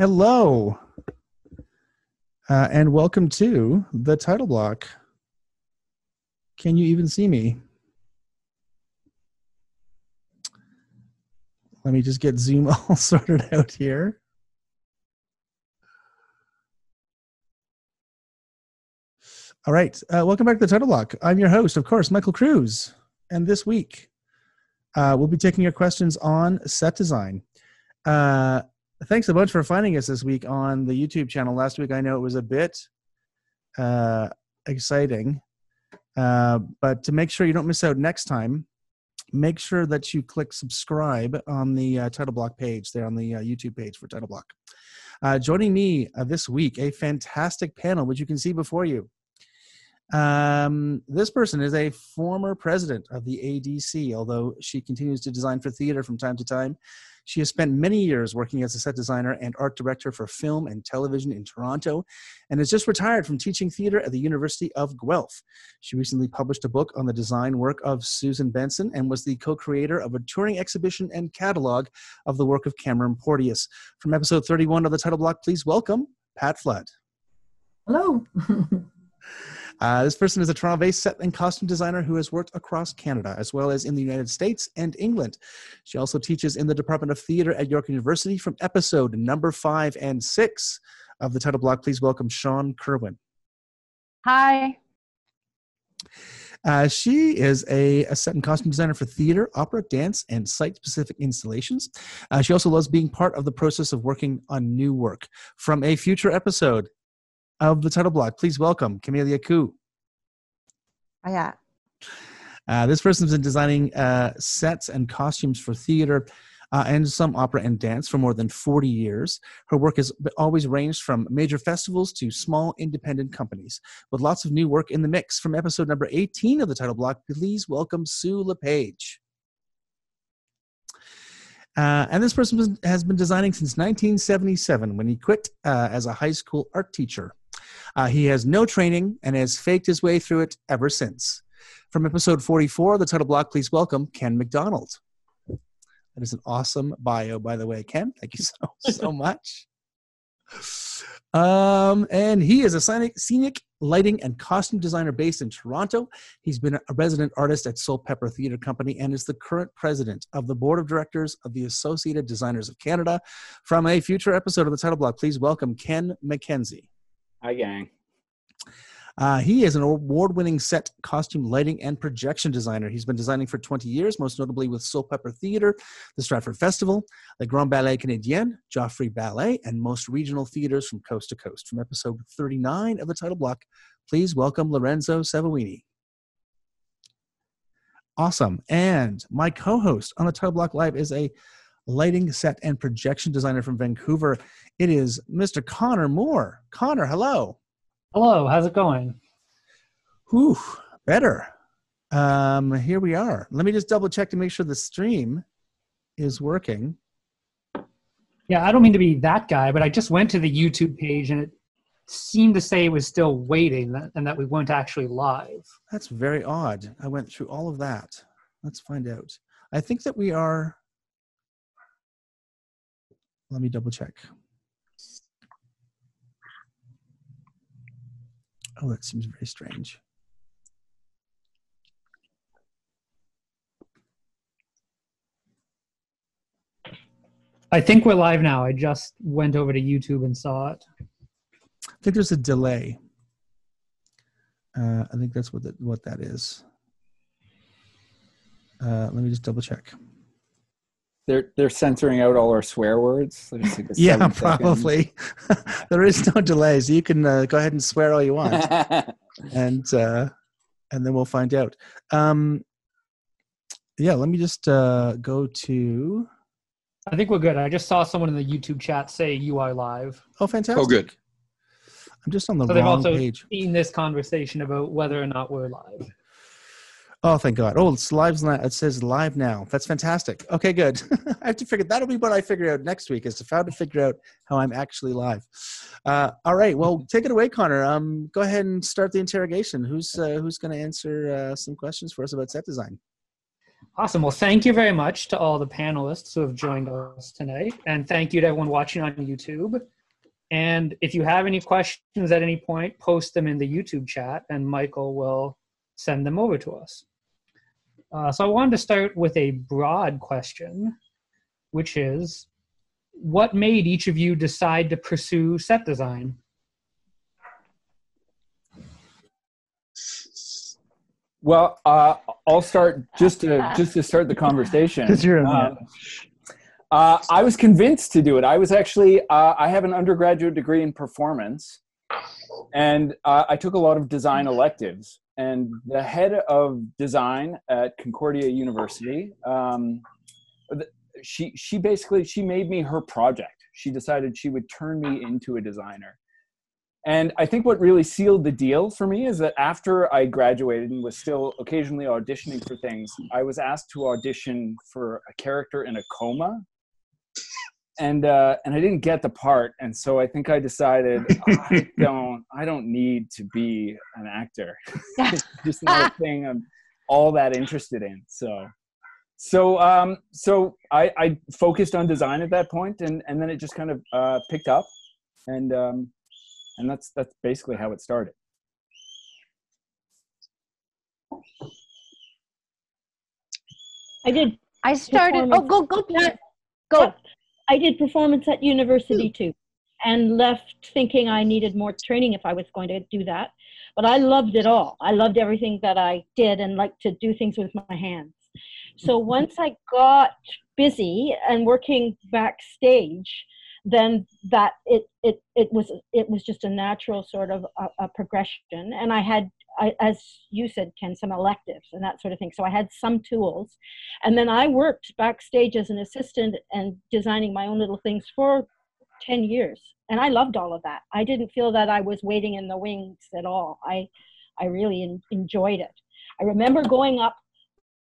Hello, uh, and welcome to the title block. Can you even see me? Let me just get Zoom all sorted out here. All right, uh, welcome back to the title block. I'm your host, of course, Michael Cruz, and this week uh, we'll be taking your questions on set design. Uh, thanks a bunch for finding us this week on the YouTube channel. Last week, I know it was a bit uh, exciting, uh, but to make sure you don't miss out next time, make sure that you click subscribe on the uh, title block page there on the uh, YouTube page for title block. Uh, joining me uh, this week, a fantastic panel, which you can see before you. Um, this person is a former president of the ADC, although she continues to design for theater from time to time. She has spent many years working as a set designer and art director for film and television in Toronto and has just retired from teaching theater at the University of Guelph. She recently published a book on the design work of Susan Benson and was the co creator of a touring exhibition and catalog of the work of Cameron Porteous. From episode 31 of the title block, please welcome Pat Flood. Hello. Uh, this person is a Toronto based set and costume designer who has worked across Canada as well as in the United States and England. She also teaches in the Department of Theatre at York University from episode number five and six of the title block. Please welcome Shawn Kerwin. Hi. Uh, she is a, a, set and costume designer for theater, opera, dance, and site specific installations. Uh, she also loves being part of the process of working on new work. From a future episode of the title block, please welcome Camellia Koo. Oh, yeah. Uh, this person's been designing uh, sets and costumes for theater uh, and some opera and dance for more than 40 years. Her work has always ranged from major festivals to small independent companies, with lots of new work in the mix. From episode number 18 of the title block, please welcome Sue LePage. Uh, and this person has been designing since 1977 when he quit uh, as a high school art teacher. Uh, he has no training and has faked his way through it ever since. From episode 44 of the title block, please welcome Ken MacDonald. That is an awesome bio, by the way, Ken. Thank you so so much. Um, and he is a scenic, scenic lighting and costume designer based in Toronto. He's been a resident artist at Soulpepper Theatre Company and is the current president of the board of directors of the Associated Designers of Canada. From a future episode of the title block, please welcome Ken McKenzie. Hi, gang. Uh, he is an award winning set, costume, lighting, and projection designer. He's been designing for 20 years, most notably with Soulpepper Theatre, the Stratford Festival, the Grands Ballets Canadiens, Joffrey Ballet, and most regional theaters from coast to coast. From episode 39 of the title block, please welcome Lorenzo Savoini. Awesome. And my co host on the title block live is a lighting set and projection designer from Vancouver. It is Mr. Connor Moore. Connor, hello. Hello, how's it going? Whew, better. Um, here we are. Let me just double check to make sure the stream is working. Yeah, I don't mean to be that guy, but I just went to the YouTube page and it seemed to say it was still waiting and that we weren't actually live. That's very odd. I went through all of that. Let's find out. I think that we are. Let me double check. Oh, that seems very strange. I think we're live now. I just went over to YouTube and saw it. I think there's a delay. Uh, I think that's what the, what that is. Uh, let me just double check. They're they're censoring out all our swear words. Like yeah, probably. there is no delay, so you can uh, go ahead and swear all you want, and uh, and then we'll find out. Um, yeah, let me just uh, go to. I think we're good. I just saw someone in the YouTube chat say you are live. Oh, fantastic! Oh, good. I'm just on the so wrong they've also page. seen this conversation about whether or not we're live. Oh, thank God. Oh, it's live now. It says live now. That's fantastic. Okay, good. I have to figure that'll be what I figure out next week is to how to figure out how I'm actually live. Uh, all right. Well, take it away, Connor. Um, go ahead and start the interrogation. Who's uh, who's going to answer uh, some questions for us about set design? Awesome. Well, thank you very much to all the panelists who have joined us tonight. And thank you to everyone watching on YouTube. And if you have any questions at any point, post them in the YouTube chat and Michael will send them over to us. Uh, so I wanted to start with a broad question, which is what made each of you decide to pursue set design? Well, uh, I'll start just to just to start the conversation. Because you're a Uh, man. uh, I was convinced to do it. I was actually uh, I have an undergraduate degree in performance, and uh, I took a lot of design electives. And the head of design at Concordia University, um, she she basically she made me her project. She decided she would turn me into a designer. And I think what really sealed the deal for me is that after I graduated and was still occasionally auditioning for things, I was asked to audition for a character in a coma. And uh, and I didn't get the part, and so I think I decided I don't I don't need to be an actor. it's just not a thing I'm all that interested in. So so um, so I, I focused on design at that point, and and then it just kind of uh, picked up, and um, and that's that's basically how it started. I did. I started. Oh, go, go, Pat. Go. I did performance at university too, and left thinking I needed more training if I was going to do that. But I loved it all. I loved everything that I did and liked to do things with my hands. So mm-hmm. once I got busy and working backstage, then that it it it was it was just a natural sort of a, a progression. And I had I, as you said, Ken, some electives and that sort of thing. So I had some tools. And then I worked backstage as an assistant and designing my own little things for 10 years. And I loved all of that. I didn't feel that I was waiting in the wings at all. I, I really en- enjoyed it. I remember going up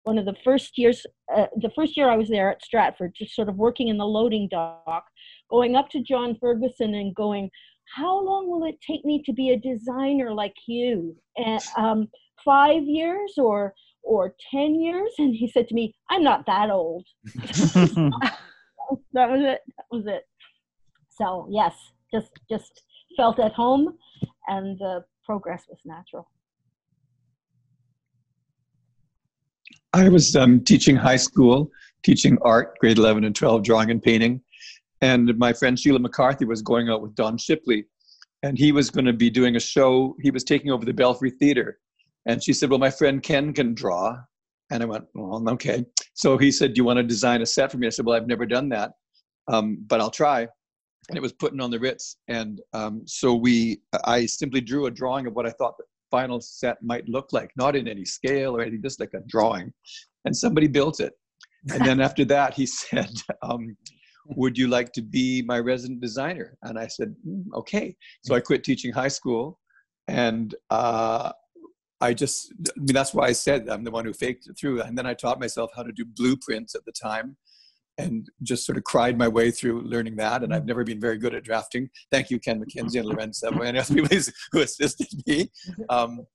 one of the first years, uh, the first year I was there at Stratford, just sort of working in the loading dock, going up to John Ferguson and going, how long will it take me to be a designer like you? And, um, five years or or ten years? And he said to me, "I'm not that old." that was it. That was it. So yes, just just felt at home, and the progress was natural. I was um, teaching high school, teaching art, grade 11 and 12, drawing and painting. And my friend Sheila McCarthy was going out with Don Shipley, and he was going to be doing a show. He was taking over the Belfry Theater. And she said, Well, my friend Ken can draw. And I went, Well, okay. So he said, Do you want to design a set for me? I said, Well, I've never done that, um, but I'll try. And it was putting on the Ritz. And um, so we, I simply drew a drawing of what I thought the final set might look like, not in any scale or anything, just like a drawing. And somebody built it. And then after that, he said, um, Would you like to be my resident designer? And I said, "Mm, Okay. So I quit teaching high school. And uh, I just, I mean, that's why I said I'm the one who faked it through. And then I taught myself how to do blueprints at the time and just sort of cried my way through learning that. And I've never been very good at drafting. Thank you, Ken McKenzie and Lorenz and people who assisted me. Um,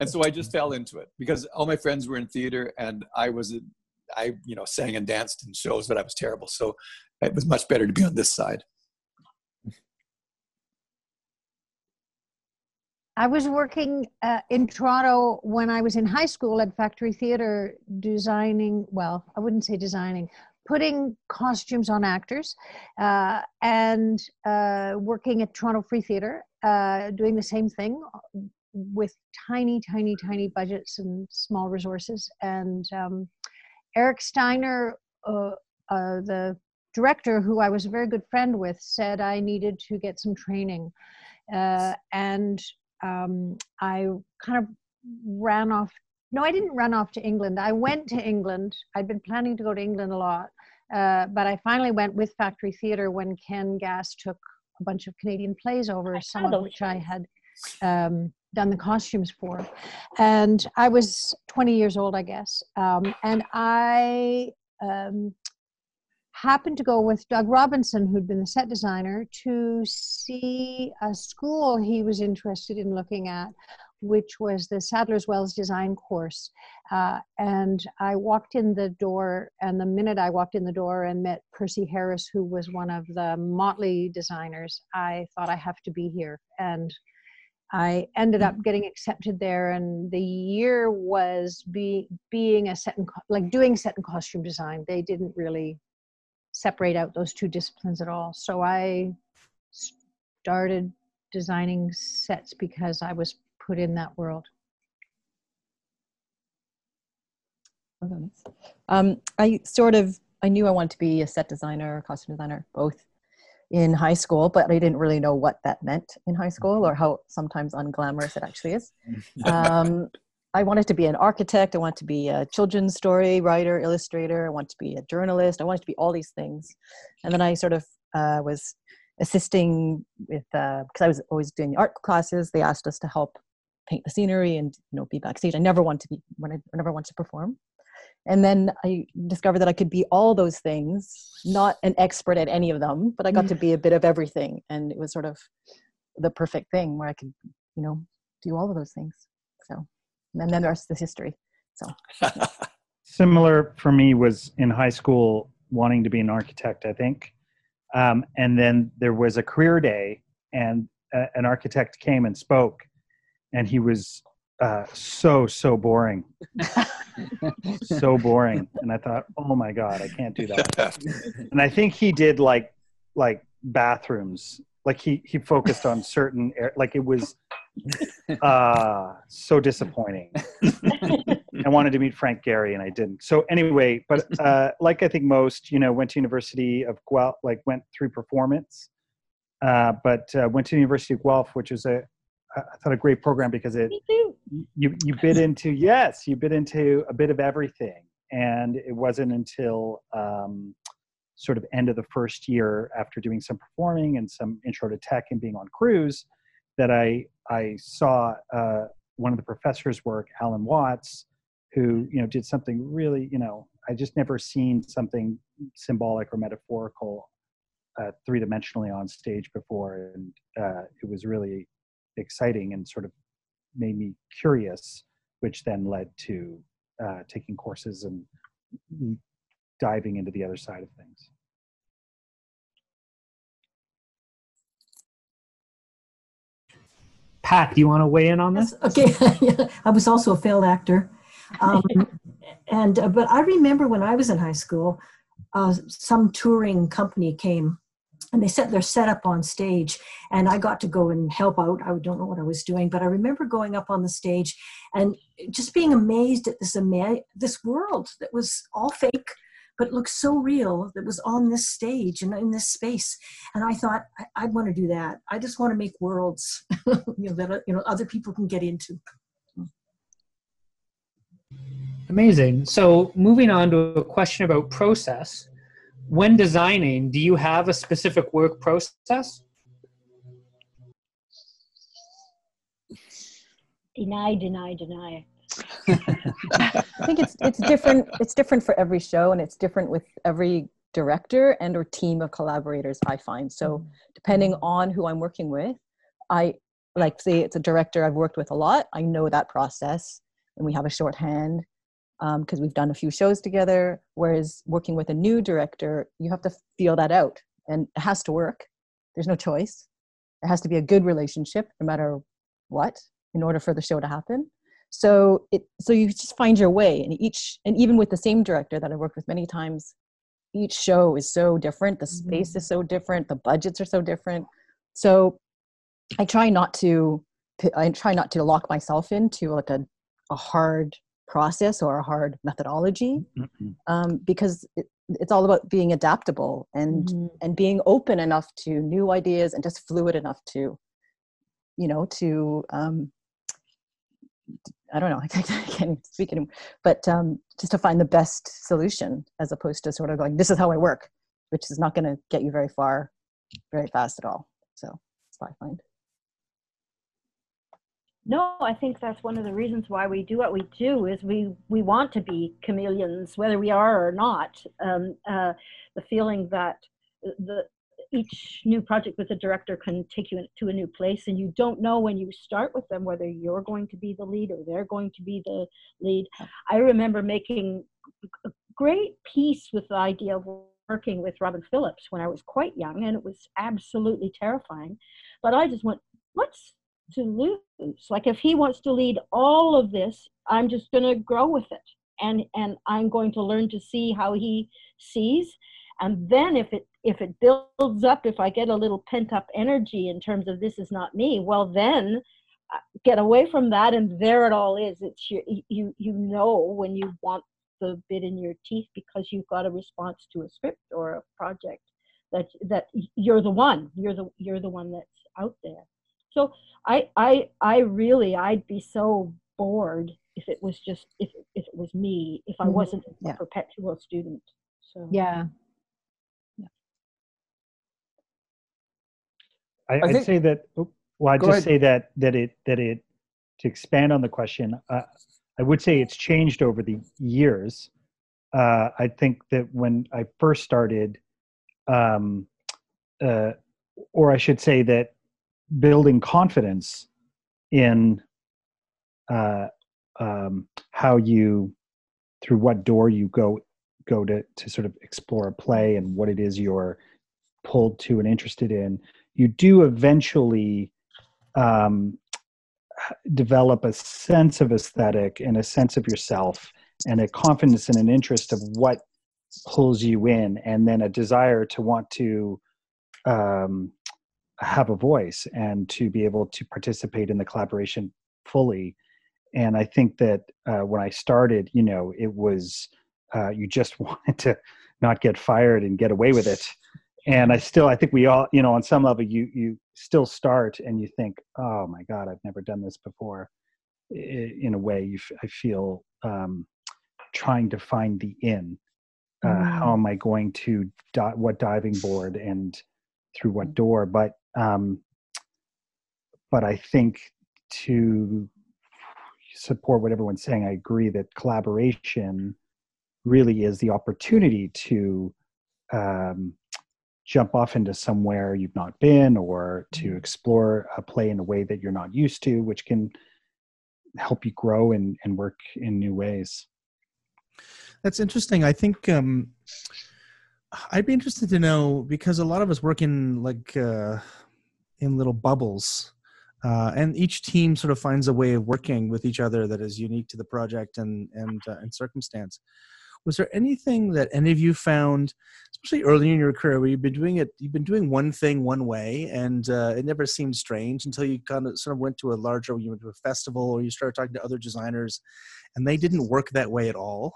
and so I just fell into it because all my friends were in theater and I was, I, you know, sang and danced in shows, but I was terrible. So it was much better to be on this side. I was working uh, in Toronto when I was in high school at Factory Theatre, designing, well, I wouldn't say designing, putting costumes on actors uh, and uh, working at Toronto Free Theatre, uh, doing the same thing with tiny, tiny, tiny budgets and small resources. And um, Eric Steiner, uh, uh, the director, who I was a very good friend with, said I needed to get some training. and um, I kind of ran off. No, I didn't run off to England. I went to England. I'd been planning to go to England a lot, uh, but I finally went with Factory Theatre when Ken Gass took a bunch of Canadian plays over, some of which I had um, done the costumes for. And I was 20 years old, I guess. Um, and I um, happened to go with Doug Robinson, who'd been the set designer, to see a school he was interested in looking at, which was the Sadler's Wells design course. Uh, and I walked in the door, and the minute I walked in the door and met Percy Harris, who was one of the Motley designers, I thought I have to be here. And I ended up getting accepted there, and the year was be, being a set and like doing set and costume design. They didn't really separate out those two disciplines at all. So I started designing sets because I was put in that world. Um, I sort of I knew I wanted to be a set designer, costume designer, both in high school, but I didn't really know what that meant in high school or how sometimes unglamorous it actually is. Um, I wanted to be an architect. I wanted to be a children's story writer, illustrator. I wanted to be a journalist. I wanted to be all these things. And then I sort of uh, was assisting with, because uh, I was always doing art classes. They asked us to help paint the scenery and you know be backstage. I never wanted to be when I never wanted to perform. And then I discovered that I could be all those things, not an expert at any of them, but I got to be a bit of everything. And it was sort of the perfect thing where I could, you know, do all of those things. So and then there's the rest is history. So similar for me was in high school wanting to be an architect, I think. Um, and then there was a career day, and uh, an architect came and spoke, and he was uh, so so boring, so boring. And I thought, oh my god, I can't do that. and I think he did like like bathrooms, like he he focused on certain air, like it was uh, so disappointing. I wanted to meet Frank Gehry and I didn't. So anyway, but uh, like I think most, you know, went to University of Guelph, like went through performance, uh, but uh, went to University of Guelph, which is a I thought a great program because it you you bit into yes you bit into a bit of everything, and it wasn't until um, sort of end of the first year after doing some performing and some intro to tech and being on crews that I I saw uh, one of the professors work, Alan Watts, who you know did something really you know I just never seen something symbolic or metaphorical uh, three dimensionally on stage before, and uh, it was really exciting and sort of made me curious, which then led to uh, taking courses and diving into the other side of things. Pat, do you want to weigh in on this? Okay, I was also a failed actor, um, and uh, but I remember when I was in high school, uh, some touring company came, and they set their setup on stage, and I got to go and help out. I don't know what I was doing, but I remember going up on the stage and just being amazed at this ama- this world that was all fake but looked so real that was on this stage and in this space. And I thought, I, I want to do that. I just want to make worlds, you know, that you know other people can get into. Amazing. So moving on to a question about process. When designing, do you have a specific work process? Deny, deny, deny. I think it's it's different. It's different for every show, and it's different with every director and or team of collaborators. I find so mm-hmm. depending on who I'm working with, I like say it's a director I've worked with a lot. I know that process, and we have a shorthand because um, we've done a few shows together. Whereas working with a new director, you have to feel that out, and it has to work. There's no choice. It has to be a good relationship, no matter what, in order for the show to happen so it so you just find your way and each and even with the same director that i worked with many times each show is so different the space mm-hmm. is so different the budgets are so different so i try not to i try not to lock myself into like a, a hard process or a hard methodology um, because it, it's all about being adaptable and mm-hmm. and being open enough to new ideas and just fluid enough to you know to um, I don't know, I can't speak anymore, but um, just to find the best solution as opposed to sort of going, this is how I work, which is not going to get you very far, very fast at all. So that's what I find. No, I think that's one of the reasons why we do what we do is we we want to be chameleons, whether we are or not. Um, uh, the feeling that the each new project with a director can take you to a new place, and you don't know when you start with them whether you're going to be the lead or they're going to be the lead. I remember making a great peace with the idea of working with Robin Phillips when I was quite young, and it was absolutely terrifying. But I just went, what's to lose? Like if he wants to lead all of this, I'm just going to grow with it, and and I'm going to learn to see how he sees. And then if it if it builds up, if I get a little pent up energy in terms of this is not me, well then uh, get away from that and there it all is it's your, you you know when you want the bit in your teeth because you've got a response to a script or a project that that you're the one you're the you're the one that's out there so i i i really i'd be so bored if it was just if if it was me if i Mhm. wasn't Yeah. a perpetual student so Yeah. I, I I'd say that. oh, Well, I'd just ahead. say that that it that it to expand on the question. Uh, I would say it's changed over the years. Uh, I think that when I first started, um, uh, or I should say that building confidence in uh, um, how you through what door you go go to to sort of explore a play and what it is you're pulled to and interested in you do eventually um, develop a sense of aesthetic and a sense of yourself and a confidence and an interest of what pulls you in and then a desire to want to um, have a voice and to be able to participate in the collaboration fully. And i think that uh, when i started you know it was uh, you just wanted to not get fired and get away with it. And i still i think we all you know on some level you you still start and you think oh my god i've never done this before. In a way you f- i feel um trying to find the in. Uh, how am i going to di- what diving board and through what door? But um but i think to support what everyone's saying i agree that collaboration really is the opportunity to um, jump off into somewhere you've not been or to explore a play in a way that you're not used to which can help you grow and, and work in new ways That's interesting. I think um, I'd be interested to know because a lot of us work in like uh, in little bubbles, uh, and each team sort of finds a way of working with each other that is unique to the project and and uh, and circumstance. Was there anything that any of you found, especially early in your career, where you've been doing it, you've been doing one thing one way, and uh, it never seemed strange until you kind of sort of went to a larger, you went to a festival, or you started talking to other designers, and they didn't work that way at all.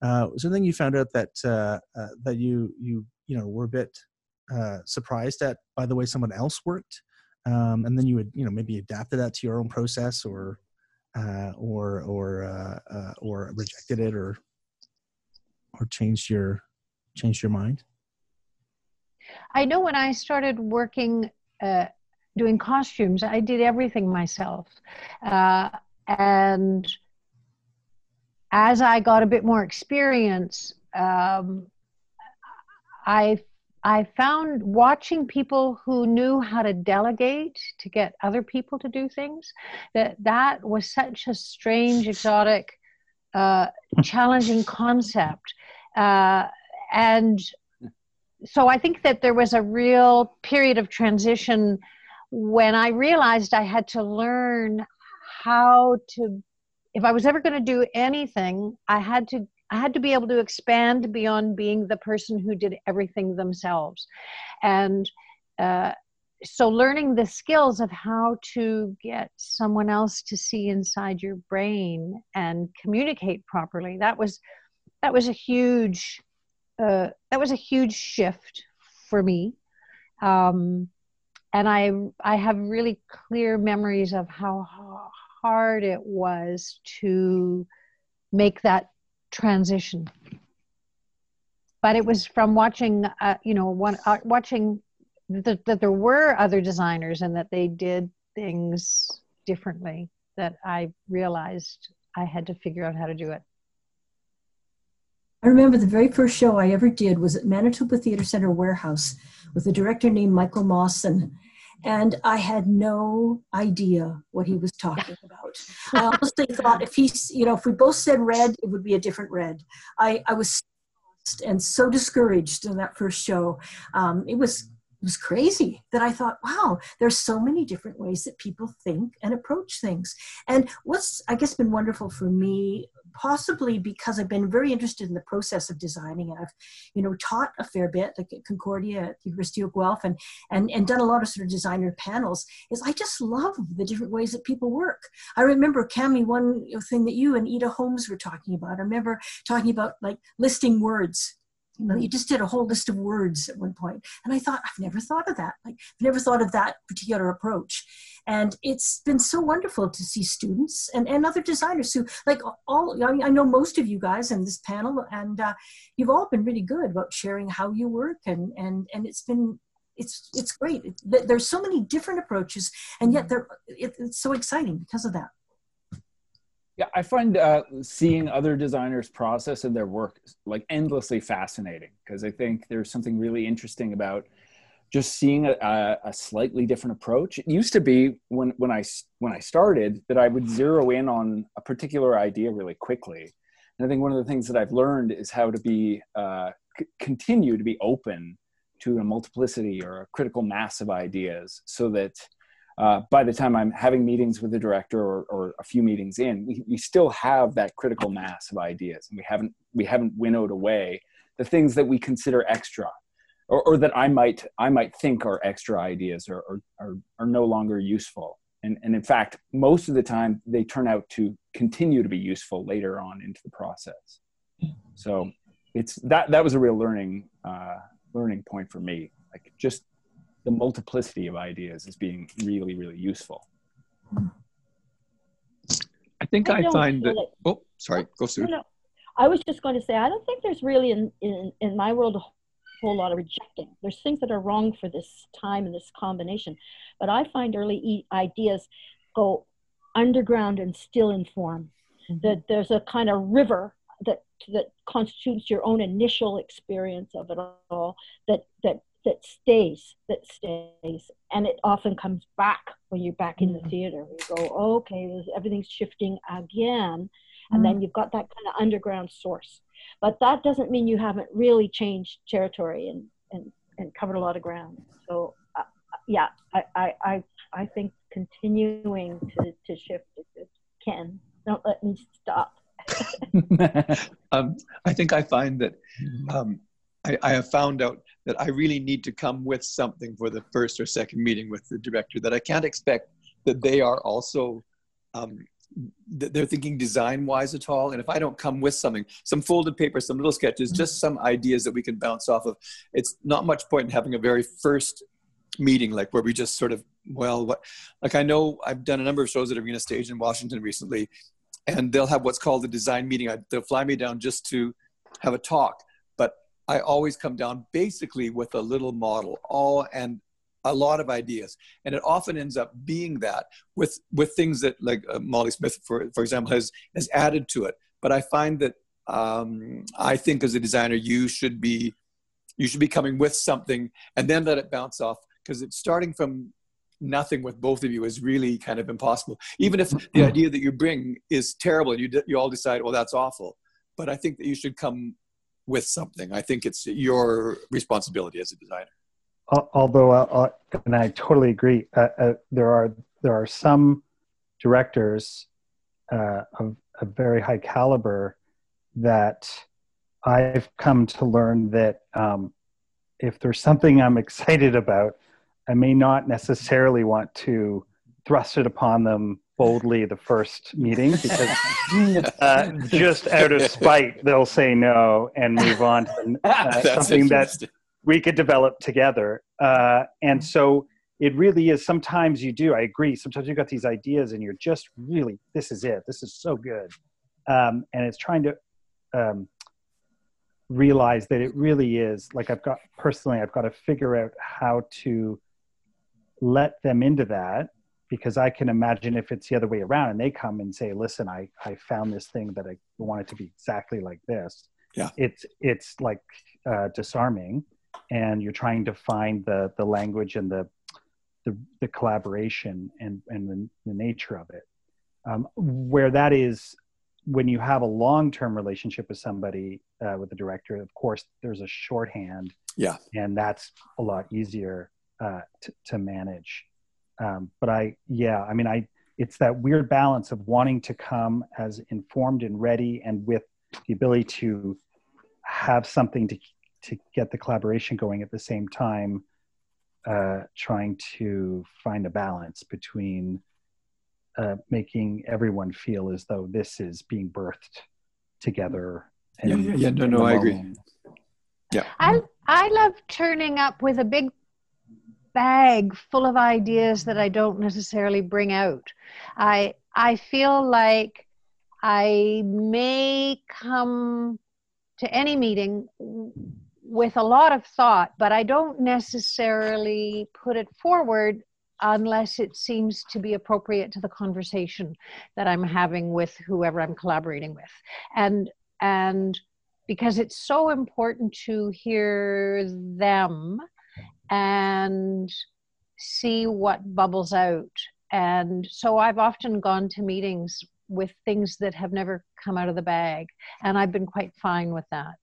Uh, was there anything you found out that uh, uh, that you you you know were a bit uh, surprised at by the way someone else worked, um, and then you would you know maybe adapted that to your own process or uh, or or uh, uh, or rejected it or or changed your changed your mind? I know when I started working uh, doing costumes, I did everything myself. And as I got a bit more experience, um, I I found watching people who knew how to delegate to get other people to do things that that was such a strange, exotic, uh, challenging concept, uh, and so I think that there was a real period of transition when I realized I had to learn how to if I was ever going to do anything, I had to I had to be able to expand beyond being the person who did everything themselves, and uh, so learning the skills of how to get someone else to see inside your brain and communicate properly that was that was a huge uh, that was a huge shift for me. Um, and I I have really clear memories of how hard it was to make that transition. But it was from watching, uh, you know, one uh, watching that, that there were other designers and that they did things differently that I realized I had to figure out how to do it. I remember the very first show I ever did was at Manitoba Theatre Center Warehouse with a director named Michael Mawson. And I had no idea what he was talking about. I honestly thought if he's, you know, if we both said red, it would be a different red. I, I was and so discouraged in that first show. Um, it was it was crazy that I thought, wow, there's so many different ways that people think and approach things. And what's, I guess, been wonderful for me, possibly because I've been very interested in the process of designing. And I've, you know, taught a fair bit like at Concordia at the University of Guelph and, and, and done a lot of sort of designer panels, is I just love the different ways that people work. I remember, Cami, one thing that you and Ida Holmes were talking about. I remember talking about like listing words you know, you just did a whole list of words at one point. And I thought, I've never thought of that. Like, I've never thought of that particular approach. And it's been so wonderful to see students and, and other designers who, like, all, I, mean, I know most of you guys in this panel, and uh, you've all been really good about sharing how you work. And, and, and it's been, it's, it's great. There's so many different approaches, and yet they're, it, it's so exciting because of that. Yeah, I find uh, seeing other designers' process and their work like endlessly fascinating because I think there's something really interesting about just seeing a, a, slightly different approach. It used to be when when I when I started that I would zero in on a particular idea really quickly, and I think one of the things that I've learned is how to be uh, c- continue to be open to a multiplicity or a critical mass of ideas, so that uh, by the time I'm having meetings with the director or, or a few meetings in, we, we still have that critical mass of ideas, and we haven't we haven't winnowed away the things that we consider extra, or, or that I might I might think are extra ideas or, are, are no longer useful. And, and in fact, most of the time they turn out to continue to be useful later on into the process. So it's that that was a real learning uh, learning point for me. Like just the multiplicity of ideas as being really, really useful. I think I, I find that. Like, oh, sorry, go Sue. No, no. I was just going to say, I don't think there's really in, in, in my world a whole lot of rejecting. There's things that are wrong for this time and this combination. But I find early ideas go underground and still inform. Mm-hmm. That there's a kind of river that that constitutes your own initial experience of it all that that that stays, that stays. And it often comes back when you're back in the mm. theater. You go, okay, everything's shifting again. And then mm. you've got that kind of underground source. But that doesn't mean you haven't really changed territory and, and, and covered a lot of ground. So, uh, yeah, I, I, I, I think continuing to, to shift can. Don't let me stop. um, I think I find that um, I, I, have found out that I really need to come with something for the first or second meeting with the director, that I can't expect that they are also, um, they're thinking design wise at all. And if I don't come with something, some folded paper, some little sketches, just some ideas that we can bounce off of, it's not much point in having a very first meeting like where we just sort of well what like i know i've done a number of shows that arena stage in washington recently and they'll have what's called a design meeting. I, they'll fly me down just to have a talk I always come down basically with a little model, all and a lot of ideas, and it often ends up being that with with things that like uh, Molly Smith, for for example, has has added to it. But I find that um, I think as a designer, you should be you should be coming with something, and then let it bounce off because it's starting from nothing with both of you is really kind of impossible. Even if the idea that you bring is terrible, and you you all decide, well, that's awful. But I think that you should come with something. I think it's your responsibility as a designer. Although, uh, uh, and I totally agree, uh, uh, there are there are some directors uh, of a very high caliber that I've come to learn that um, if there's something I'm excited about, I may not necessarily want to thrust it upon them boldly the first meeting because uh, just out of spite they'll say no and move on to uh, something that we could develop together. Uh, and so it really is sometimes you do i agree sometimes you've got these ideas and you're just really this is it this is so good. Um, and it's trying to um, realize that it really is like i've got personally i've got to figure out how to let them into that because I can imagine if it's the other way around and they come and say, "Listen, I I found this thing that I want it to be exactly like this." Yeah. It's it's like uh, disarming, and you're trying to find the the language and the the, the collaboration and and the, the nature of it. Um, where that is when you have a long-term relationship with somebody uh, with the director of course there's a shorthand Yeah. and that's a lot easier uh, to, to manage um, but i yeah i mean i it's that weird balance of wanting to come as informed and ready and with the ability to have something to to get the collaboration going at the same time uh, trying to find a balance between uh, making everyone feel as though this is being birthed together Yeah, yeah, yeah. No, no, the I agree. moment. I I love turning up with a big bag full of ideas that I don't necessarily bring out. I I feel like I may come to any meeting with a lot of thought, but I don't necessarily put it forward unless it seems to be appropriate to the conversation that I'm having with whoever I'm collaborating with. And and because it's so important to hear them and see what bubbles out. And so I've often gone to meetings with things that have never come out of the bag, and I've been quite fine with that.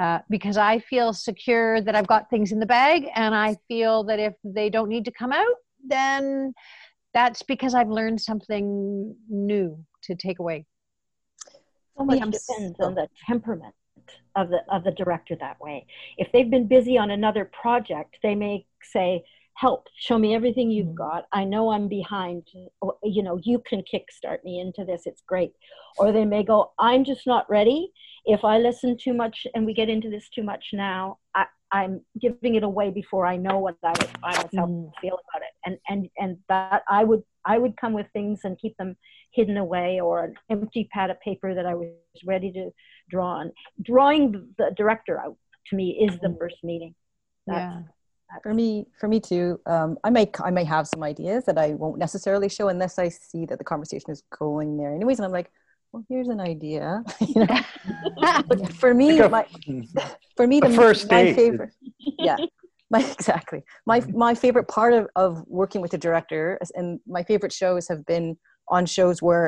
Uh, because I feel secure that I've got things in the bag, and I feel that if they don't need to come out, then that's because I've learned something new to take away. so much Yeah, depends on the temperament of the of the director that way. If they've been busy on another project they may say help show me everything Mm-hmm. you've got. I know i'm behind. You know you can kickstart me into this. It's great. Or they may go i'm just not ready. If i listen too much and we get into this too much now I, i'm giving it away before i know what i, I myself Mm. feel about it. And and and that i would i would come with things and keep them hidden away or an empty pad of paper that i was ready to draw on drawing the director out to me is the first meeting. That's- Yeah. for me for me too um, i may i may have some ideas that i won't necessarily show unless i see that the conversation is going there anyways and i'm like well here's an idea. You know? But for me my, for me a the first my date. favorite yeah my exactly. My my favorite part of, of working with the director and my favorite shows have been on shows where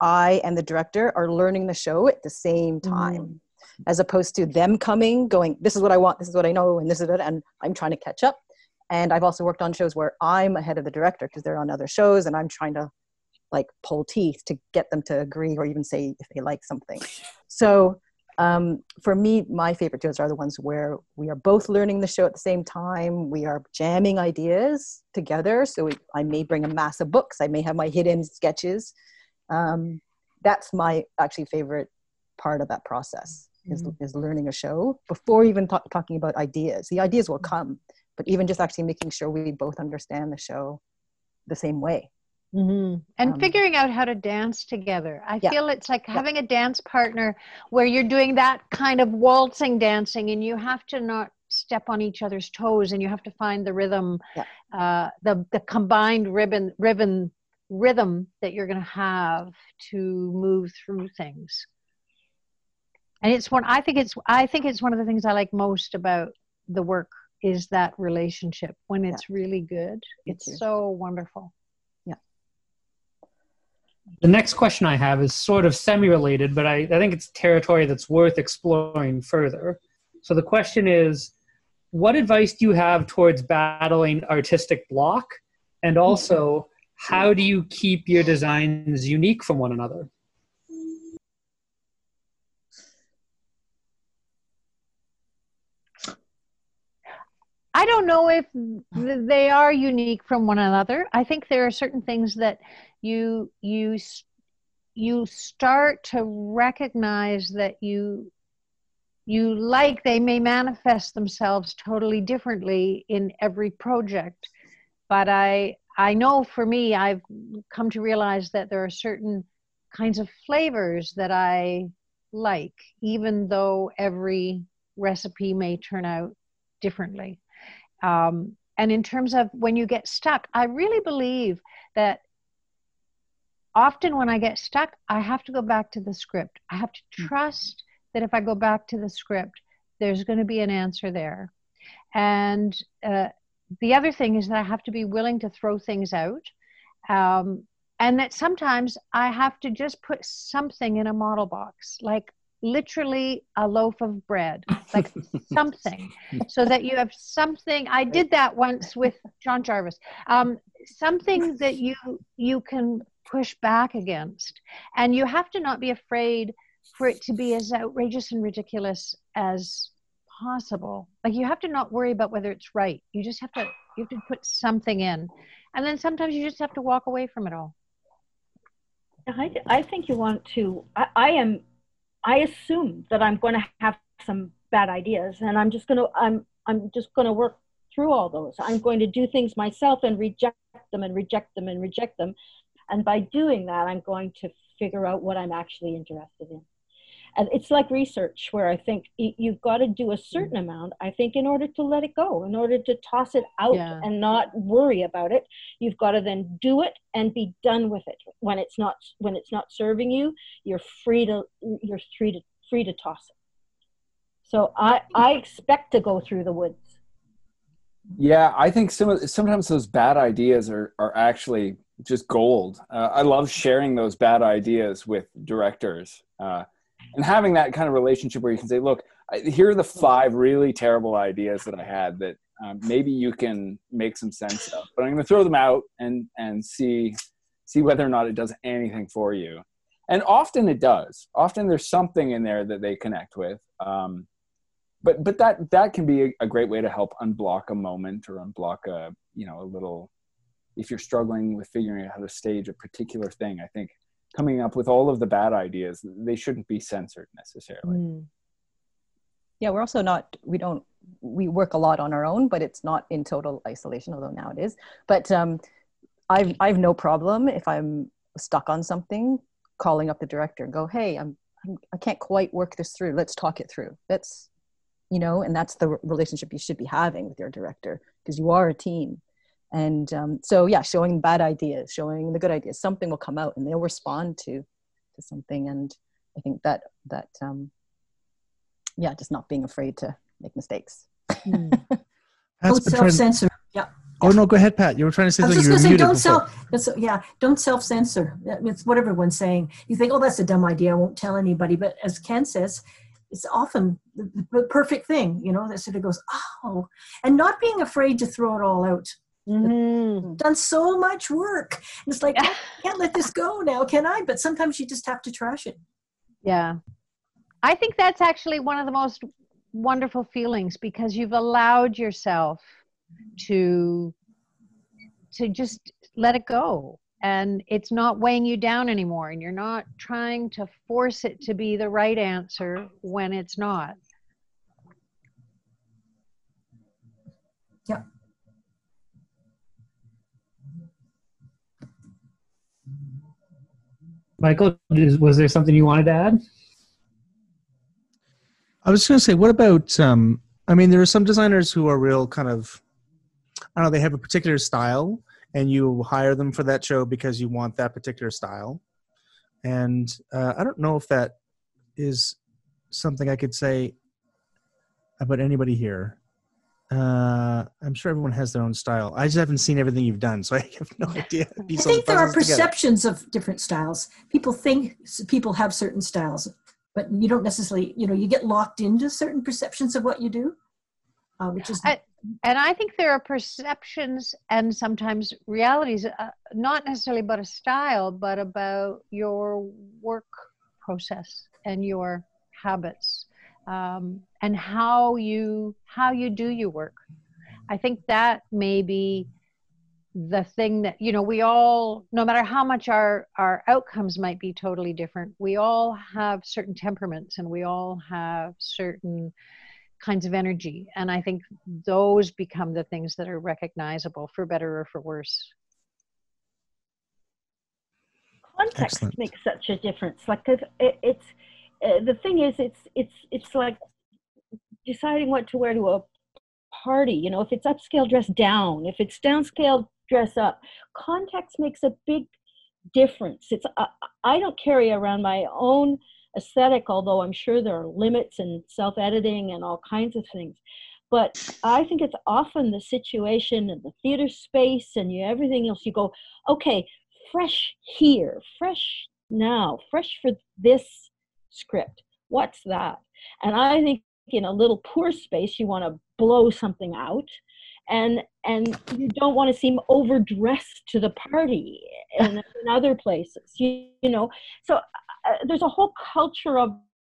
i and the director are learning the show at the same time as opposed to them coming going this is what i want this is what i know and this is it and i'm trying to catch up. And i've also worked on shows where i'm ahead of the director because they're on other shows and i'm trying to like pull teeth to get them to agree or even say if they like something. So um, for me my favorite shows are the ones where we are both learning the show at the same time. We are jamming ideas together so we, i may bring a mass of books i may have my hidden sketches um, that's my actually favorite part of that process is, is learning a show before even ta- talking about ideas the ideas will come but even just actually making sure we both understand the show the same way Mm-hmm. And Um, figuring out how to dance together. I Yeah. feel it's like having a dance partner where you're doing that kind of waltzing dancing and you have to not step on each other's toes and you have to find the rhythm, Yeah. uh, the, the combined ribbon, ribbon, rhythm that you're going to have to move through things. And it's one, I think it's, I think it's one of the things I like most about the work is that relationship when Yeah. it's really good. Me It's too. so wonderful. Yeah. The next question I have is sort of semi related, but I, I think it's territory that's worth exploring further. So the question is what advice do you have towards battling artistic block? And hmm. also, how do you keep your designs unique from one another? I don't know if they are unique from one another. I think there are certain things that you you you start to recognize that you you like they may manifest themselves totally differently in every project but i i know for me i've come to realize that there are certain kinds of flavors that i like even though every recipe may turn out differently um, and in terms of when you get stuck i really believe that often when I get stuck, I have to go back to the script. I have to Hmm. trust that if I go back to the script, there's going to be an answer there. And uh, the other thing is that I have to be willing to throw things out. Um, and that sometimes I have to just put something in a model box, like literally a loaf of bread, like something, so that you have something. I did that once with John Jarvis. Um, something that you you can push back against, and you have to not be afraid for it to be as outrageous and ridiculous as possible. Like you have to not worry about whether it's right. You just have to you have to put something in, and then sometimes you just have to walk away from it all. I, I think you want to. I, I am. I assume that I'm going to have some bad ideas, and I'm just going to. I'm. I'm just going to work through all those. I'm going to do things myself and reject them and reject them and reject them, and by doing that, I'm going to figure out what I'm actually interested in. And it's like research, where I think you've got to do a certain amount. I think in order to let it go, in order to toss it out Yeah. and not worry about it, you've got to then do it and be done with it. When it's not when it's not serving you, you're free to you're free to free to toss it. So I I expect to go through the woods. Yeah, I think some of, sometimes those bad ideas are are actually just gold. Uh, I love sharing those bad ideas with directors uh, and having that kind of relationship where you can say, "Look, here are the five really terrible ideas that I had that um, maybe you can make some sense of, but I'm going to throw them out and and see see whether or not it does anything for you." And often it does. Often there's something in there that they connect with. Um, but but that that can be a, a great way to help unblock a moment or unblock a you know a little if you're struggling with figuring out how to stage a particular thing i think coming up with all of the bad ideas they shouldn't be censored necessarily Mm. Yeah, we're also not, we don't, we work a lot on our own, but it's not in total isolation, although now it is. But um, I've, I've no problem if I'm stuck on something, calling up the director and go, hey, I'm, I'm, I can't quite work this through. Let's talk it through. That's, you know, and that's the relationship you should be having with your director because you are a team. And um, so, yeah, showing bad ideas, showing the good ideas, something will come out and they'll respond to, to something. And I think that, that, um, yeah, just not being afraid to make mistakes. Don't Pat's been trying- self-censor. Yeah. Oh no, go ahead, Pat. You were trying to say I was something. just You were say, muted don't before. self. That's, yeah, don't self-censor. It's what everyone's saying. You think, oh, that's a dumb idea. I won't tell anybody. But as Ken says, it's often the, the perfect thing. You know, that sort of goes, oh, and not being afraid to throw it all out. Mhm. Done so much work. And it's like, I can't let this go now, can I? But sometimes you just have to trash it. Yeah. I think that's actually one of the most wonderful feelings because you've allowed yourself to to just let it go and it's not weighing you down anymore and you're not trying to force it to be the right answer when it's not. Michael, was there something you wanted to add? I was going to say, what about? Um, I mean, there are some designers who are real kind of. I don't know. They have a particular style, and you hire them for that show because you want that particular style. And uh, I don't know if that is something I could say about anybody here. Uh, I'm sure everyone has their own style. I just haven't seen everything you've done, so I have no idea. I Piece all the think there are puzzles together. perceptions of different styles. People think people have certain styles, but you don't necessarily, you know, you get locked into certain perceptions of what you do, uh, which is I- And I think there are perceptions and sometimes realities, uh, not necessarily about a style, but about your work process and your habits um, and how you how you do your work. I think that may be the thing that you know we all no matter how much our our outcomes might be totally different we all have certain temperaments and we all have certain kinds of energy and i think those become the things that are recognizable for better or for worse context Excellent. makes such a difference like 'cause it, it's uh, the thing is it's it's it's like deciding what to wear to a party you know if it's upscale dress down if it's downscale dress up context makes a big difference. It's I, I don't carry around my own aesthetic, although I'm sure there are limits and self-editing and all kinds of things. But I think it's often the situation and the theater space and you everything else. You go, okay, fresh here, fresh now, fresh for this script. What's that? And I think in a little poor space, you want to blow something out and and you don't want to seem overdressed to the party in, in other places you, you know so uh, there's a whole culture of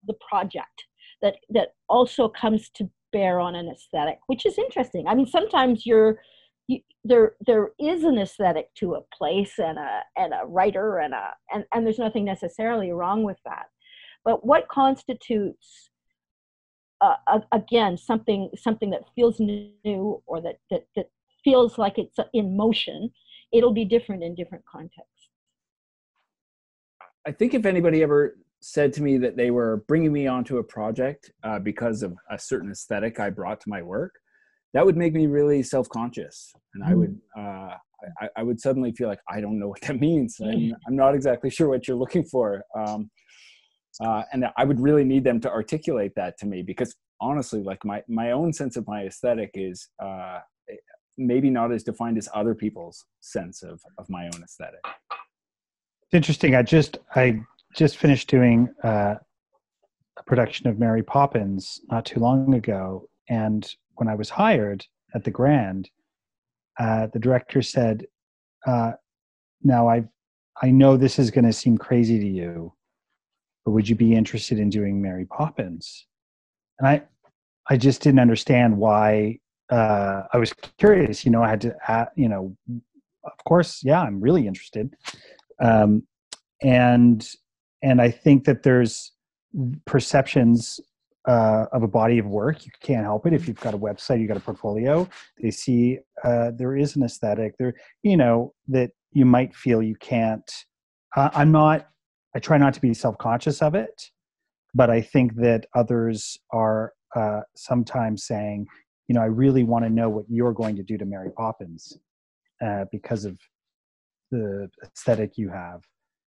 the project that that also comes to bear on an aesthetic which is interesting i mean sometimes you're you, there there is an aesthetic to a place and a and a writer and a and, and there's nothing necessarily wrong with that but what constitutes uh, again something something that feels new or that, that that feels like it's in motion it'll be different in different contexts? I think if anybody ever said to me that they were bringing me onto a project uh, because of a certain aesthetic i brought to my work that would make me really self-conscious. And i would mm-hmm. uh, I, I, would suddenly feel like i don't know what that means. I'm, I'm not exactly sure what you're looking for. Um, uh, and i would really need them to articulate that to me because honestly like my my own sense of my aesthetic is uh, maybe not as defined as other people's sense of of my own aesthetic. It's interesting. I just i just finished doing uh, a production of mary poppins not too long ago. And when i was hired at the grand uh, the director said uh, now i i know this is going to seem crazy to you but would you be interested in doing Mary Poppins? And I, I just didn't understand why. Uh, I was curious. You know, I had to, uh, you know, of course, yeah, I'm really interested. Um, and and I think that there's perceptions uh, of a body of work. You can't help it if you've got a website, you've got a portfolio. They see uh, there is an aesthetic there, you know, that you might feel you can't. Uh, I'm not I try not to be self conscious of it, but I think that others are uh, sometimes saying, you know, I really want to know what you're going to do to Mary Poppins uh, because of the aesthetic you have.